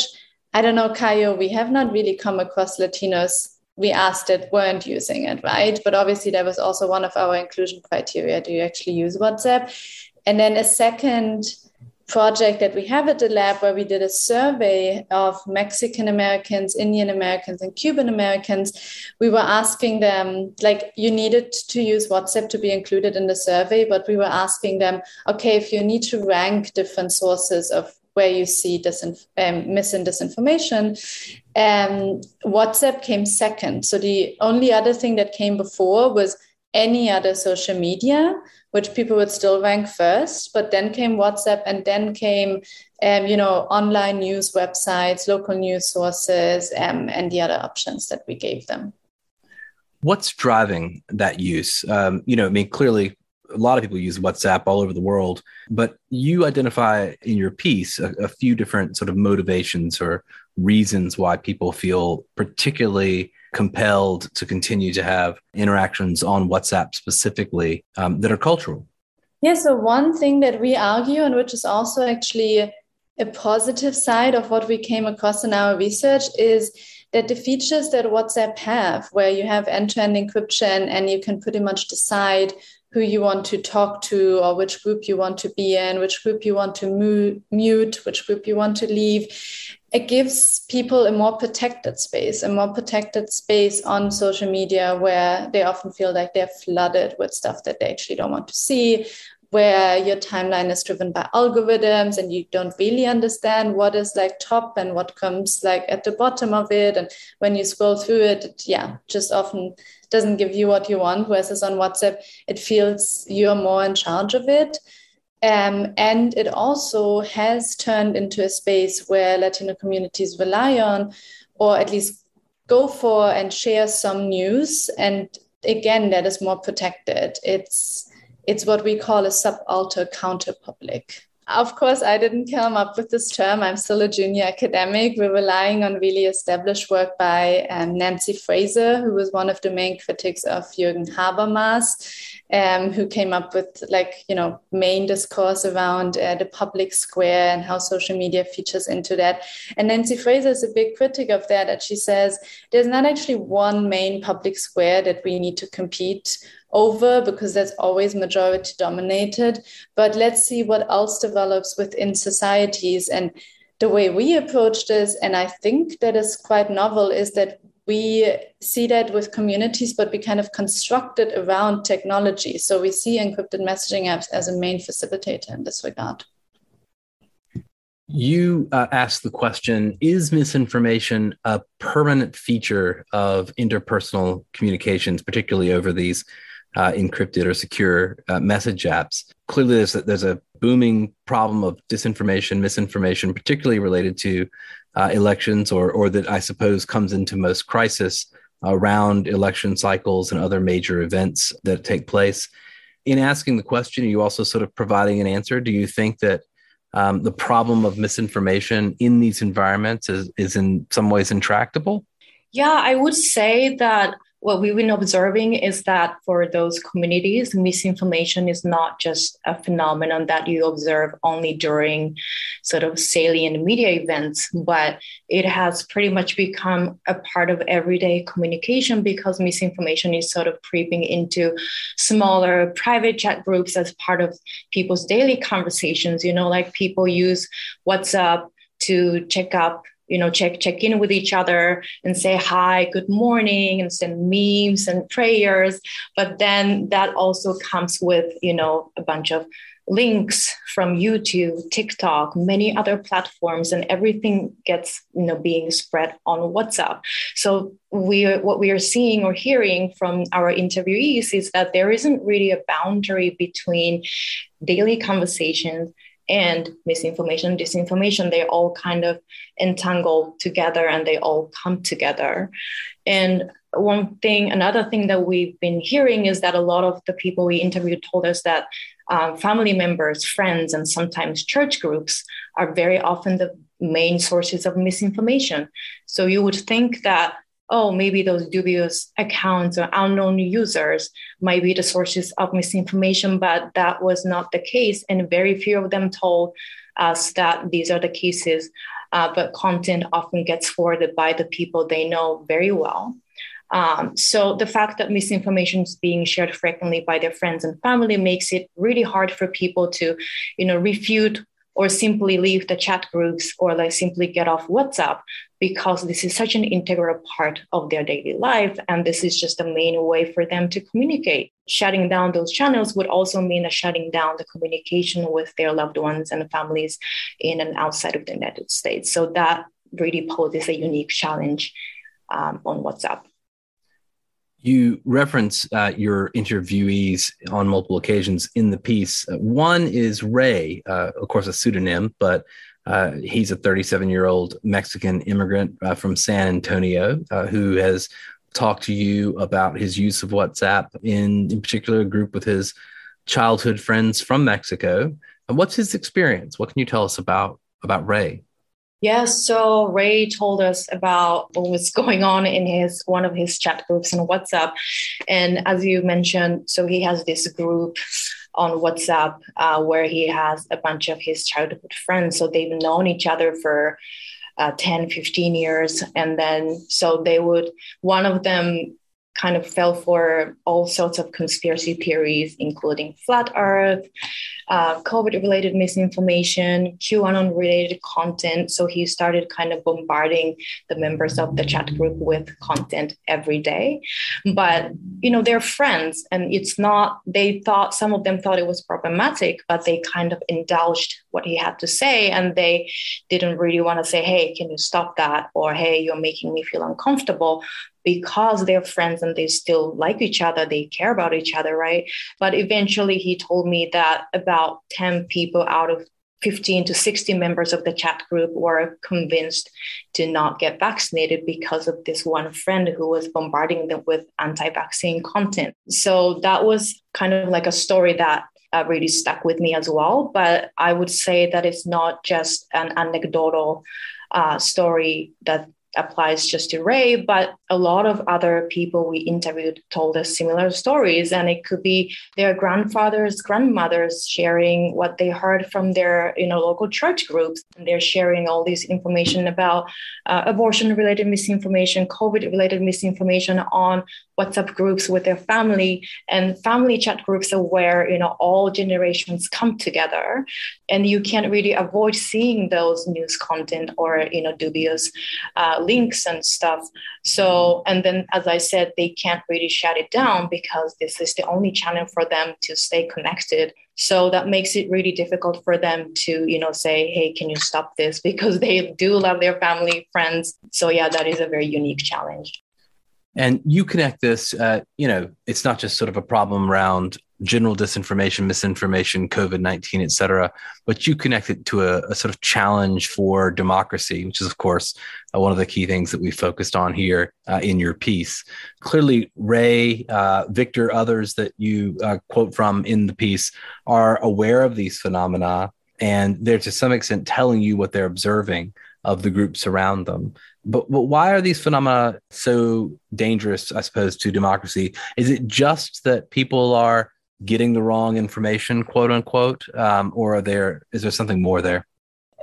I don't know, Kayo, we have not really come across Latinos we asked that weren't using it, right? But obviously, that was also one of our inclusion criteria. Do you actually use WhatsApp? And then a second project that we have at the lab where we did a survey of Mexican Americans, Indian Americans, and Cuban Americans. We were asking them, like, you needed to use WhatsApp to be included in the survey, but we were asking them, okay, if you need to rank different sources of where you see disinf- um, mis and disinformation, um, WhatsApp came second. So the only other thing that came before was any other social media, which people would still rank first. But then came WhatsApp, and then came, um, you know, online news websites, local news sources, um, and the other options that we gave them. What's driving that use? Um, you know, I mean, clearly a lot of people use WhatsApp all over the world, but you identify in your piece a, a, few different sort of motivations or reasons why people feel particularly compelled to continue to have interactions on WhatsApp specifically um, that are cultural? Yeah, so one thing that we argue, and which is also actually a positive side of what we came across in our research, is that the features that WhatsApp have, where you have end to end encryption and you can pretty much decide who you want to talk to or which group you want to be in, which group you want to mute, which group you want to leave. It gives people a more protected space, a more protected space on social media where they often feel like they're flooded with stuff that they actually don't want to see, where your timeline is driven by algorithms and you don't really understand what is like top and what comes like at the bottom of it. And when you scroll through it, it yeah, just often doesn't give you what you want. versus on WhatsApp, it feels you're more in charge of it. Um, and it also has turned into a space where Latino communities rely on, or at least go for and share some news. And again, that is more protected. It's it's what we call a subaltern counter public. Of course, I didn't come up with this term. I'm still a junior academic. We're relying on really established work by um, Nancy Fraser, who was one of the main critics of Jürgen Habermas, um, who came up with like you know main discourse around uh, the public square and how social media features into that. And Nancy Fraser is a big critic of that. That she says there's not actually one main public square that we need to compete over because that's always majority dominated. But let's see what else develops within societies. And the way we approach this, and I think that is quite novel, is that we see that with communities, but we kind of construct it around technology. So we see encrypted messaging apps as a main facilitator in this regard. You uh, asked the question Is misinformation a permanent feature of interpersonal communications, particularly over these uh, encrypted or secure uh, message apps. Clearly, there's a, there's a booming problem of disinformation, misinformation, particularly related to uh, elections, or or that I suppose comes into most crisis around election cycles and other major events that take place. In asking the question, are you also sort of providing an answer? Do you think that um, the problem of misinformation in these environments is, is in some ways intractable? Yeah, I would say that what we've been observing is that for those communities, misinformation is not just a phenomenon that you observe only during sort of salient media events, but it has pretty much become a part of everyday communication because misinformation is sort of creeping into smaller private chat groups as part of people's daily conversations. You know, like people use WhatsApp to check up you know check check in with each other and say hi good morning and send memes and prayers but then that also comes with you know a bunch of links from YouTube, TikTok, many other platforms, and everything gets you know being spread on WhatsApp. So we what we are seeing or hearing from our interviewees is that there isn't really a boundary between daily conversations and misinformation, disinformation. They all kind of entangle together and they all come together. And one thing, another thing that we've been hearing is that a lot of the people we interviewed told us that um, family members, friends, and sometimes church groups are very often the main sources of misinformation. So you would think that, oh, maybe those dubious accounts or unknown users might be the sources of misinformation, but that was not the case. And very few of them told us that these are the cases. Uh, but content often gets forwarded by the people they know very well. Um, so the fact that misinformation is being shared frequently by their friends and family makes it really hard for people to, you know, refute or simply leave the chat groups or like simply get off WhatsApp because this is such an integral part of their daily life and this is just the main way for them to communicate. Shutting down those channels would also mean a shutting down the communication with their loved ones and families in and outside of the United States. So that really poses a unique challenge um, on WhatsApp. You reference uh, your interviewees on multiple occasions in the piece. Uh, one is Ray, uh, of course, a pseudonym, but uh, he's a 37 year old Mexican immigrant uh, from San Antonio uh, who has talked to you about his use of WhatsApp, in, in particular, a group with his childhood friends from Mexico. And what's his experience? What can you tell us about, about Ray? Yes, so Ray told us about what was going on in his one of his chat groups on WhatsApp, and as you mentioned, so he has this group on WhatsApp uh, where he has a bunch of his childhood friends. So they've known each other for uh, 10, 15 years, and then so they would one of them kind of fell for all sorts of conspiracy theories, including flat Earth, uh, COVID related misinformation, QAnon related content. So he started kind of bombarding the members of the chat group with content every day. But, you know, they're friends, and it's not, they thought, some of them thought it was problematic, but they kind of indulged what he had to say. And they didn't really want to say, hey, can you stop that? Or, hey, you're making me feel uncomfortable because they're friends and they still like each other, they care about each other, right? But eventually he told me that about 10 people out of 15 to 60 members of the chat group were convinced to not get vaccinated because of this one friend who was bombarding them with anti vaccine content. So that was kind of like a story that uh, really stuck with me as well. But I would say that it's not just an anecdotal uh, story that applies just to Ray, but a lot of other people we interviewed told us similar stories. And it could be their grandfathers, grandmothers sharing what they heard from their you know local church groups. And they're sharing all this information about uh, abortion related misinformation, COVID related misinformation on WhatsApp groups with their family and family chat groups are where you know all generations come together and you can't really avoid seeing those news content or you know dubious uh, links and stuff. So and then as i said they can't really shut it down because this is the only channel for them to stay connected. So that makes it really difficult for them to you know say hey can you stop this? Because they do love their family friends. So yeah that is a very unique challenge. And you connect this, uh, you know, it's not just sort of a problem around general disinformation, misinformation, COVID 19, et cetera, but you connect it to a, a, sort of challenge for democracy, which is, of course, uh, one of the key things that we focused on here uh, in your piece. Clearly, Ray, uh, Victor, others that you uh, quote from in the piece are aware of these phenomena, and they're to some extent telling you what they're observing of the groups around them. But, but why are these phenomena so dangerous, I suppose, to democracy? Is it just that people are getting the wrong information, quote unquote, um, or are there is there something more there?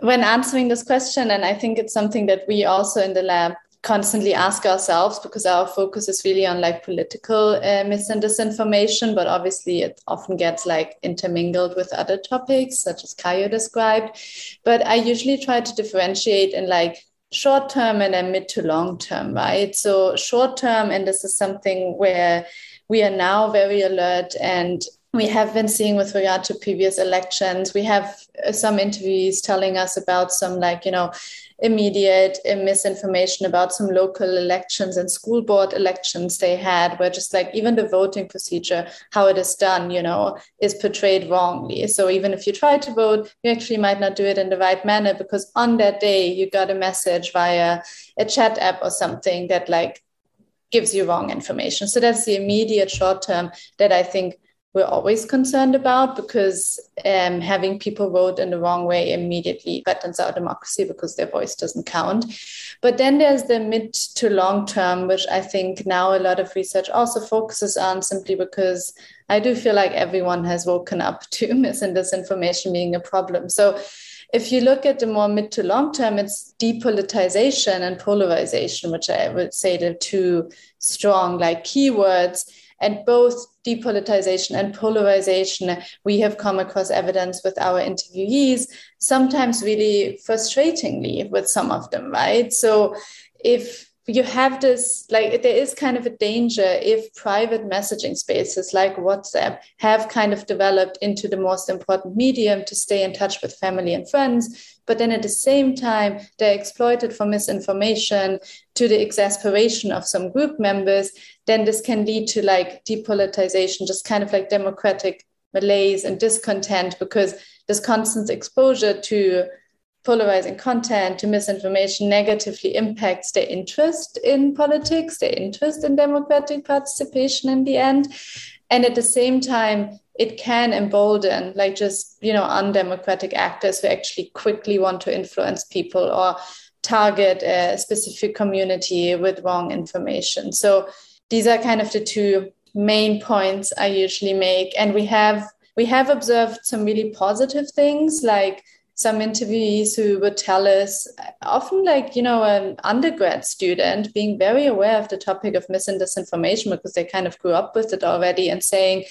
When answering this question, and I think it's something that we also in the lab constantly ask ourselves because our focus is really on like political uh, mis and disinformation, but obviously it often gets like intermingled with other topics, such as Kayo described. But I usually try to differentiate in like short term and then mid to long term, right? So, short term, and this is something where we are now very alert and we have been seeing with regard to previous elections. We have uh, some interviews telling us about some, like, you know, immediate uh, misinformation about some local elections and school board elections they had, where just like even the voting procedure, how it is done, you know, is portrayed wrongly. So even if you try to vote, you actually might not do it in the right manner because on that day you got a message via a chat app or something that like gives you wrong information. So that's the immediate short term that I think we're always concerned about because um, having people vote in the wrong way immediately threatens our democracy because their voice doesn't count. But then there's the mid to long term, which I think now a lot of research also focuses on simply because I do feel like everyone has woken up to mis and disinformation being a problem. So if you look at the more mid to long term, it's depolitization and polarization, which I would say the two strong like keywords and both depolitization and polarization, we have come across evidence with our interviewees, sometimes really frustratingly with some of them, right? So if you have this like there is kind of a danger if private messaging spaces like whatsapp have kind of developed into the most important medium to stay in touch with family and friends but then at the same time they're exploited for misinformation to the exasperation of some group members then this can lead to like depolitization just kind of like democratic malaise and discontent because this constant exposure to polarizing content to misinformation negatively impacts their interest in politics, their interest in democratic participation in the end. And at the same time, it can embolden like just you know undemocratic actors who actually quickly want to influence people or target a specific community with wrong information so these are kind of the two main points i usually make and we have we have observed some really positive things like some interviewees who would tell us, often like, you know, an undergrad student being very aware of the topic of mis and disinformation because they kind of grew up with it already and saying,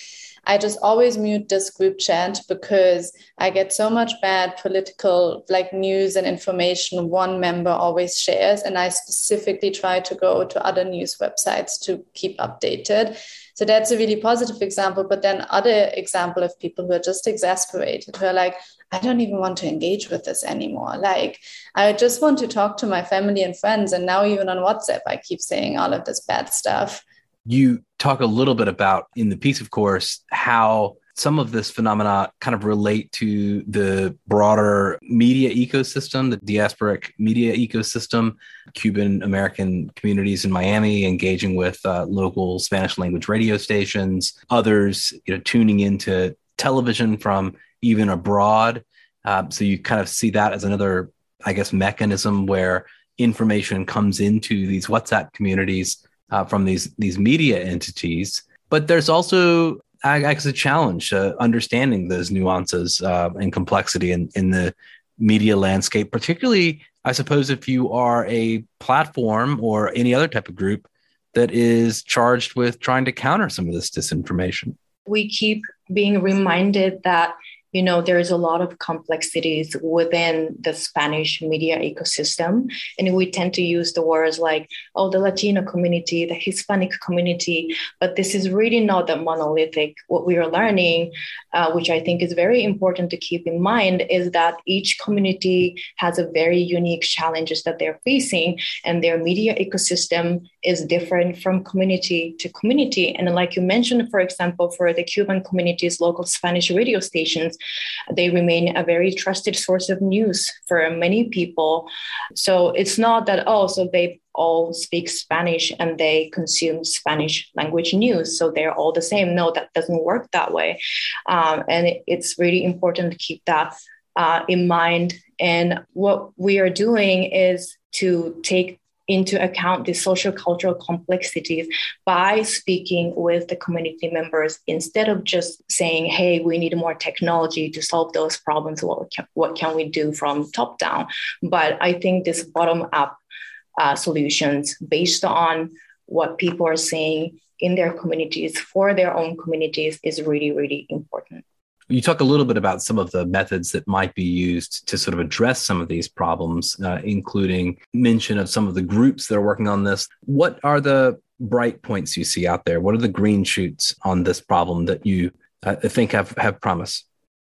I just always mute this group chat because I get so much bad political like news and information one member always shares. And I specifically try to go to other news websites to keep updated. So that's a really positive example. But then other example of people who are just exasperated, who are like, I don't even want to engage with this anymore. Like, I just want to talk to my family and friends. And now, even on WhatsApp, I keep saying all of this bad stuff. You talk a little bit about in the piece, of course, how some of this phenomena kind of relate to the broader media ecosystem, the diasporic media ecosystem, Cuban American communities in Miami engaging with uh, local Spanish language radio stations, others, you know, tuning into television from even abroad. Uh, so you kind of see that as another, I guess, mechanism where information comes into these WhatsApp communities uh, from these these media entities. But there's also, I guess, a challenge uh, understanding those nuances uh, and complexity in, in the media landscape, particularly, I suppose, if you are a platform or any other type of group that is charged with trying to counter some of this disinformation. We keep being reminded that you know there's a lot of complexities within the spanish media ecosystem. And we tend to use the words like oh the latino community the hispanic community. But this is really not that monolithic. What we are learning uh, which i think is very important to keep in mind is that each community has a very unique challenges that they're facing and their media ecosystem is different from community to community and like you mentioned for example for the cuban community's local spanish radio stations they remain a very trusted source of news for many people. So it's not that, oh, so they all speak Spanish and they consume Spanish language news. So they're all the same. No, that doesn't work that way. Um, and it, it's really important to keep that uh, in mind. And what we are doing is to take into account the social cultural complexities by speaking with the community members instead of just saying hey we need more technology to solve those problems. What can, what can we do from top down? But i think this bottom up uh, solutions based on what people are saying in their communities for their own communities is really really important You talk a little bit about some of the methods that might be used to sort of address some of these problems, uh, including mention of some of the groups that are working on this. What are the bright points you see out there? What are the green shoots on this problem that you uh, think have, have promise?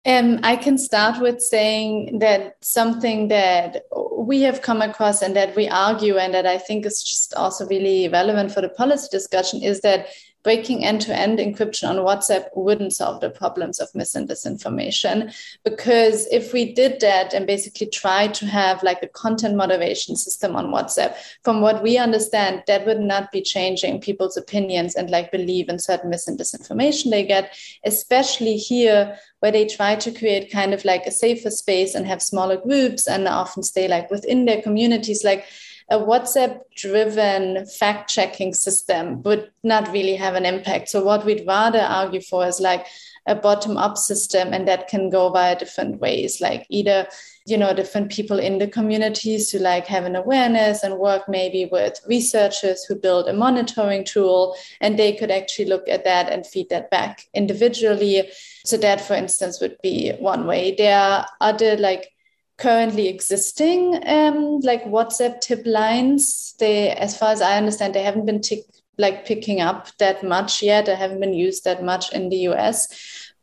Um, I can start with saying that something that we have come across and that we argue, and that I think is just also really relevant for the policy discussion, is that breaking end-to-end encryption on WhatsApp wouldn't solve the problems of mis and disinformation. Because if we did that and basically tried to have like a content moderation system on WhatsApp, from what we understand, that would not be changing people's opinions and like believe in certain mis and disinformation they get, especially here where they try to create kind of like a safer space and have smaller groups and often stay like within their communities. Like a WhatsApp driven fact checking system would not really have an impact. So, what we'd rather argue for is like a bottom up system, and that can go via different ways, like either you know different people in the communities to like have an awareness and work maybe with researchers who build a monitoring tool and they could actually look at that and feed that back individually so that for instance would be one way there are other like currently existing um, like WhatsApp tip lines. They, as far as I understand, they haven't been tick, like picking up that much yet. They haven't been used that much in the US.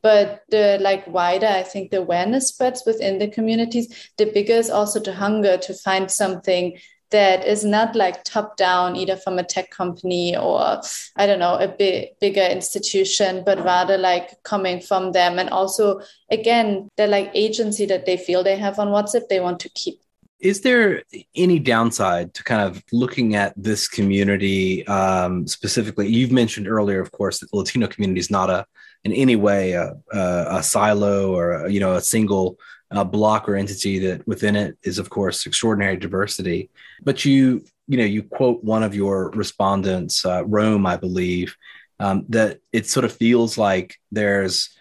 But the like wider, I think the awareness spreads within the communities. The bigger is also the hunger to find something that is not like top down either from a tech company or i don't know a bit bigger institution but rather like coming from them. And also again the like agency that they feel they have on whatsapp they want to keep. Is there any downside to kind of looking at this community um, specifically? You've mentioned earlier of course that the latino community is not a in any way a, a, a silo or a, you know a single uh, block or entity that within it is of course extraordinary diversity. But you you know you quote one of your respondents uh, rome i believe um, that it sort of feels like there's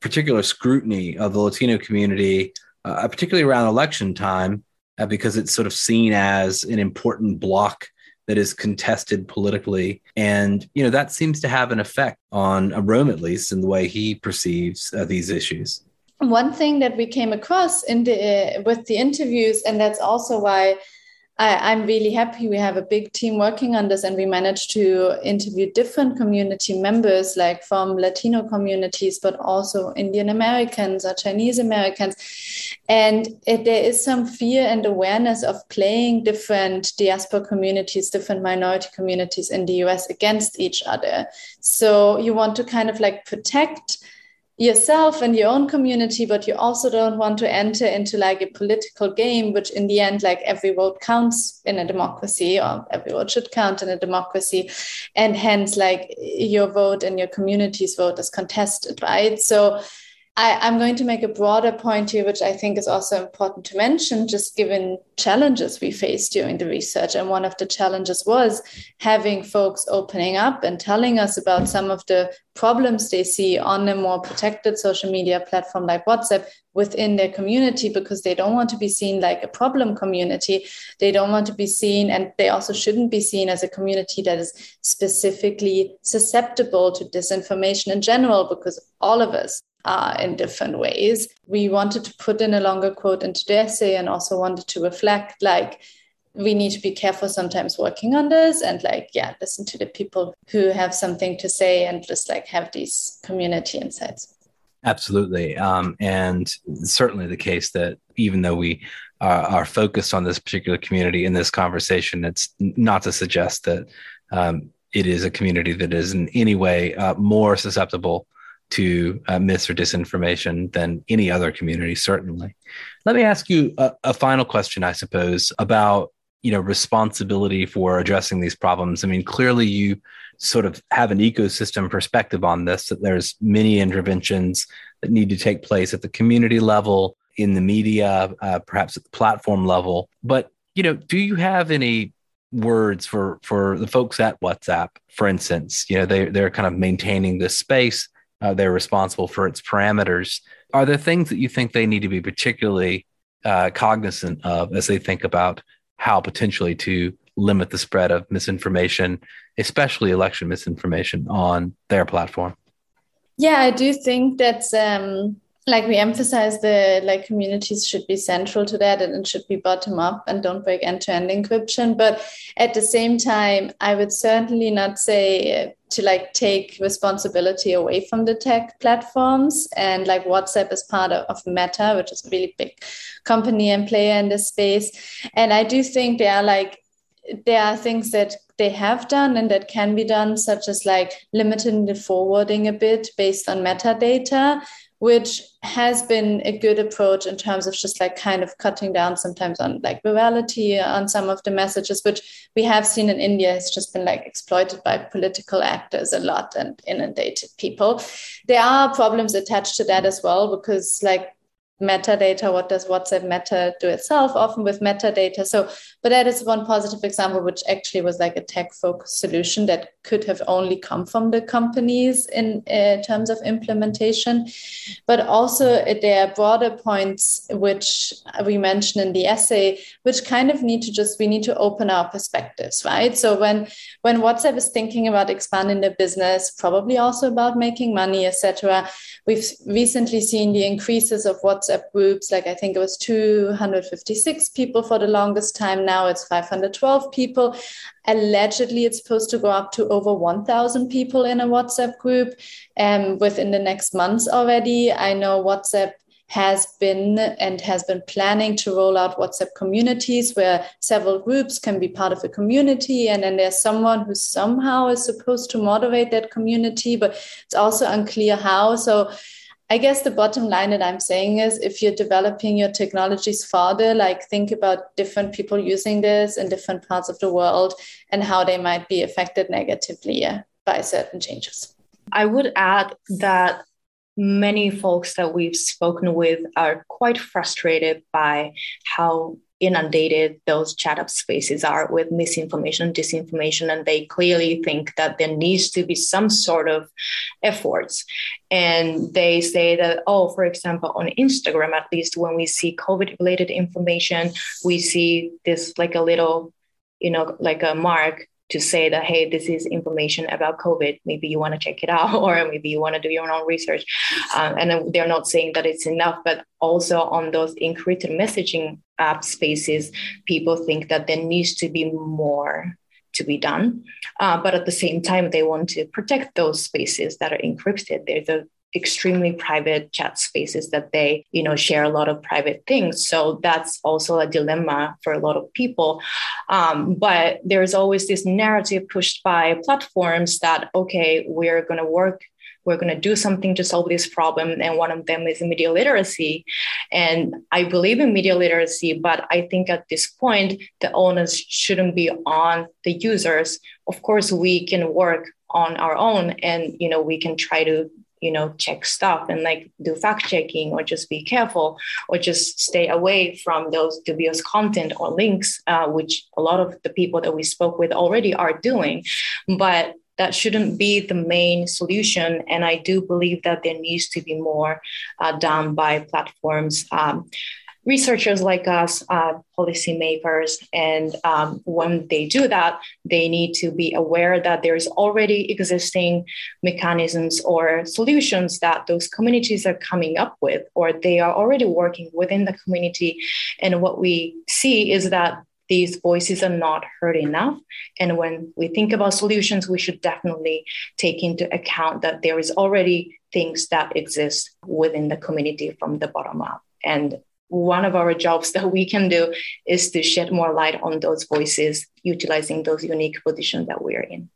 particular scrutiny of the latino community uh, particularly around election time uh, because it's sort of seen as an important block that is contested politically. And you know that seems to have an effect on uh, rome at least in the way he perceives uh, these issues one thing that we came across in the uh, with the interviews, and that's also why I, am really happy we have a big team working on this, and we managed to interview different community members, like from Latino communities, but also Indian Americans or Chinese Americans. And it, there is some fear and awareness of playing different diaspora communities, different minority communities in the US against each other. So you want to kind of like protect yourself and your own community but you also don't want to enter into like a political game which in the end like every vote counts in a democracy or every vote should count in a democracy. And hence like your vote and your community's vote is contested right? So I, am going to make a broader point here, which I think is also important to mention, just given challenges we faced during the research. And one of the challenges was having folks opening up and telling us about some of the problems they see on a more protected social media platform like WhatsApp within their community because they don't want to be seen like a problem community. They don't want to be seen, and they also shouldn't be seen as a community that is specifically susceptible to disinformation in general, because all of us uh, in different ways. We wanted to put in a longer quote into the essay and also wanted to reflect like we need to be careful sometimes working on this and like yeah listen to the people who have something to say and just like have these community insights absolutely um, and certainly the case that even though we are, are, focused on this particular community in this conversation it's not to suggest that um, it is a community that is in any way uh, more susceptible to uh, myths or disinformation than any other community, certainly. Let me ask you a, a, final question, I suppose, about you know responsibility for addressing these problems. I mean, clearly you sort of have an ecosystem perspective on this. That there's many interventions that need to take place at the community level, in the media, uh, perhaps at the platform level. But you know, do you have any words for for the folks at WhatsApp, for instance? You know, they they're kind of maintaining this space uh, they're responsible for its parameters. Are there things that you think they need to be particularly uh, cognizant of as they think about how potentially to limit the spread of misinformation, especially election misinformation, on their platform? Yeah, I do think that's um, like we emphasize the like communities should be central to that and it should be bottom up and don't break end-to-end encryption. But at the same time i would certainly not say uh, to like take responsibility away from the tech platforms. And like whatsapp is part of, of meta which is a really big company and player in this space. And i do think there are like there are things that they have done and that can be done, such as like limiting the forwarding a bit based on metadata, which has been a good approach in terms of just like kind of cutting down sometimes on like virality on some of the messages, which we have seen in India has just been like exploited by political actors a lot and inundated people. There are problems attached to that as well because like metadata what does whatsapp meta do itself often with metadata so but that is one positive example which actually was like a tech focused solution that could have only come from the companies in uh, terms of implementation but also uh, there are broader points which we mentioned in the essay which kind of need to just we need to open our perspectives right so when when whatsapp is thinking about expanding the business probably also about making money etc we've recently seen the increases of WhatsApp groups. Like I think it was 256 people for the longest time. Now it's 512 people. Allegedly, it's supposed to go up to over 1,000 people in a WhatsApp group um, within the next months already. I know WhatsApp has been and has been planning to roll out WhatsApp communities where several groups can be part of a community. And then there's someone who somehow is supposed to moderate that community, but it's also unclear how. So I guess the bottom line that I'm saying is if you're developing your technologies further, like think about different people using this in different parts of the world and how they might be affected negatively by certain changes. I would add that many folks that we've spoken with are quite frustrated by how inundated those chat app spaces are with misinformation, disinformation, and they clearly think that there needs to be some sort of efforts. And they say that, oh, for example, on Instagram, at least when we see COVID related information, we see this like a little, you know, like a mark to say that hey this is information about covid. Maybe you want to check it out or maybe you want to do your own research. Um, and they're not saying that it's enough but also on those encrypted messaging app spaces people think that there needs to be more to be done. Uh, but at the same time they want to protect those spaces that are encrypted. There's a extremely private chat spaces that they you know share a lot of private things. So that's also a dilemma for a lot of people. Um, but there's always this narrative pushed by platforms that okay we're going to work we're going to do something to solve this problem and one of them is media literacy. And i believe in media literacy but i think at this point the onus shouldn't be on the users. Of course we can work on our own and you know we can try to you know check stuff and like do fact checking or just be careful or just stay away from those dubious content or links uh, which a lot of the people that we spoke with already are doing. But that shouldn't be the main solution and i do believe that there needs to be more uh, done by platforms um, researchers like us, uh, policymakers, and um, when they do that, they need to be aware that there's already existing mechanisms or solutions that those communities are coming up with, or they are already working within the community. And what we see is that these voices are not heard enough. And when we think about solutions, we should definitely take into account that there is already things that exist within the community from the bottom up. And one of our jobs that we can do is to shed more light on those voices, utilizing those unique positions that we're in.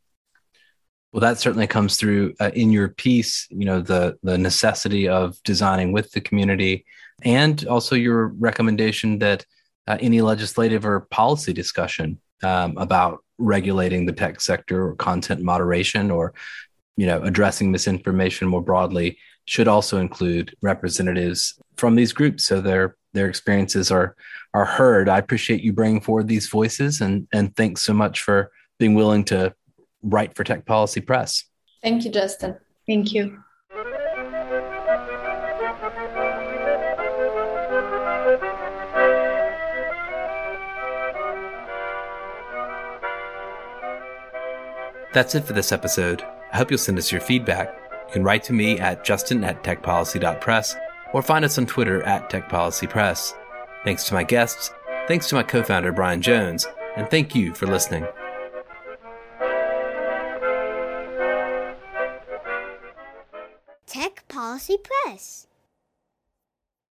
Well, that certainly comes through uh, in your piece. You know the the necessity of designing with the community, and also your recommendation that uh, any legislative or policy discussion um, about regulating the tech sector or content moderation or you know addressing misinformation more broadly should also include representatives from these groups so their their experiences are are heard. I appreciate you bringing forward these voices and and thanks so much for being willing to write for Tech Policy Press. Thank you, Justin. Thank you. That's it for this episode. I hope you'll send us your feedback. You can write to me at justin at techpolicy.press or find us on Twitter at Tech Policy Press. Thanks to my guests, thanks to my co founder Brian Jones, and thank you for listening. Tech Policy Press.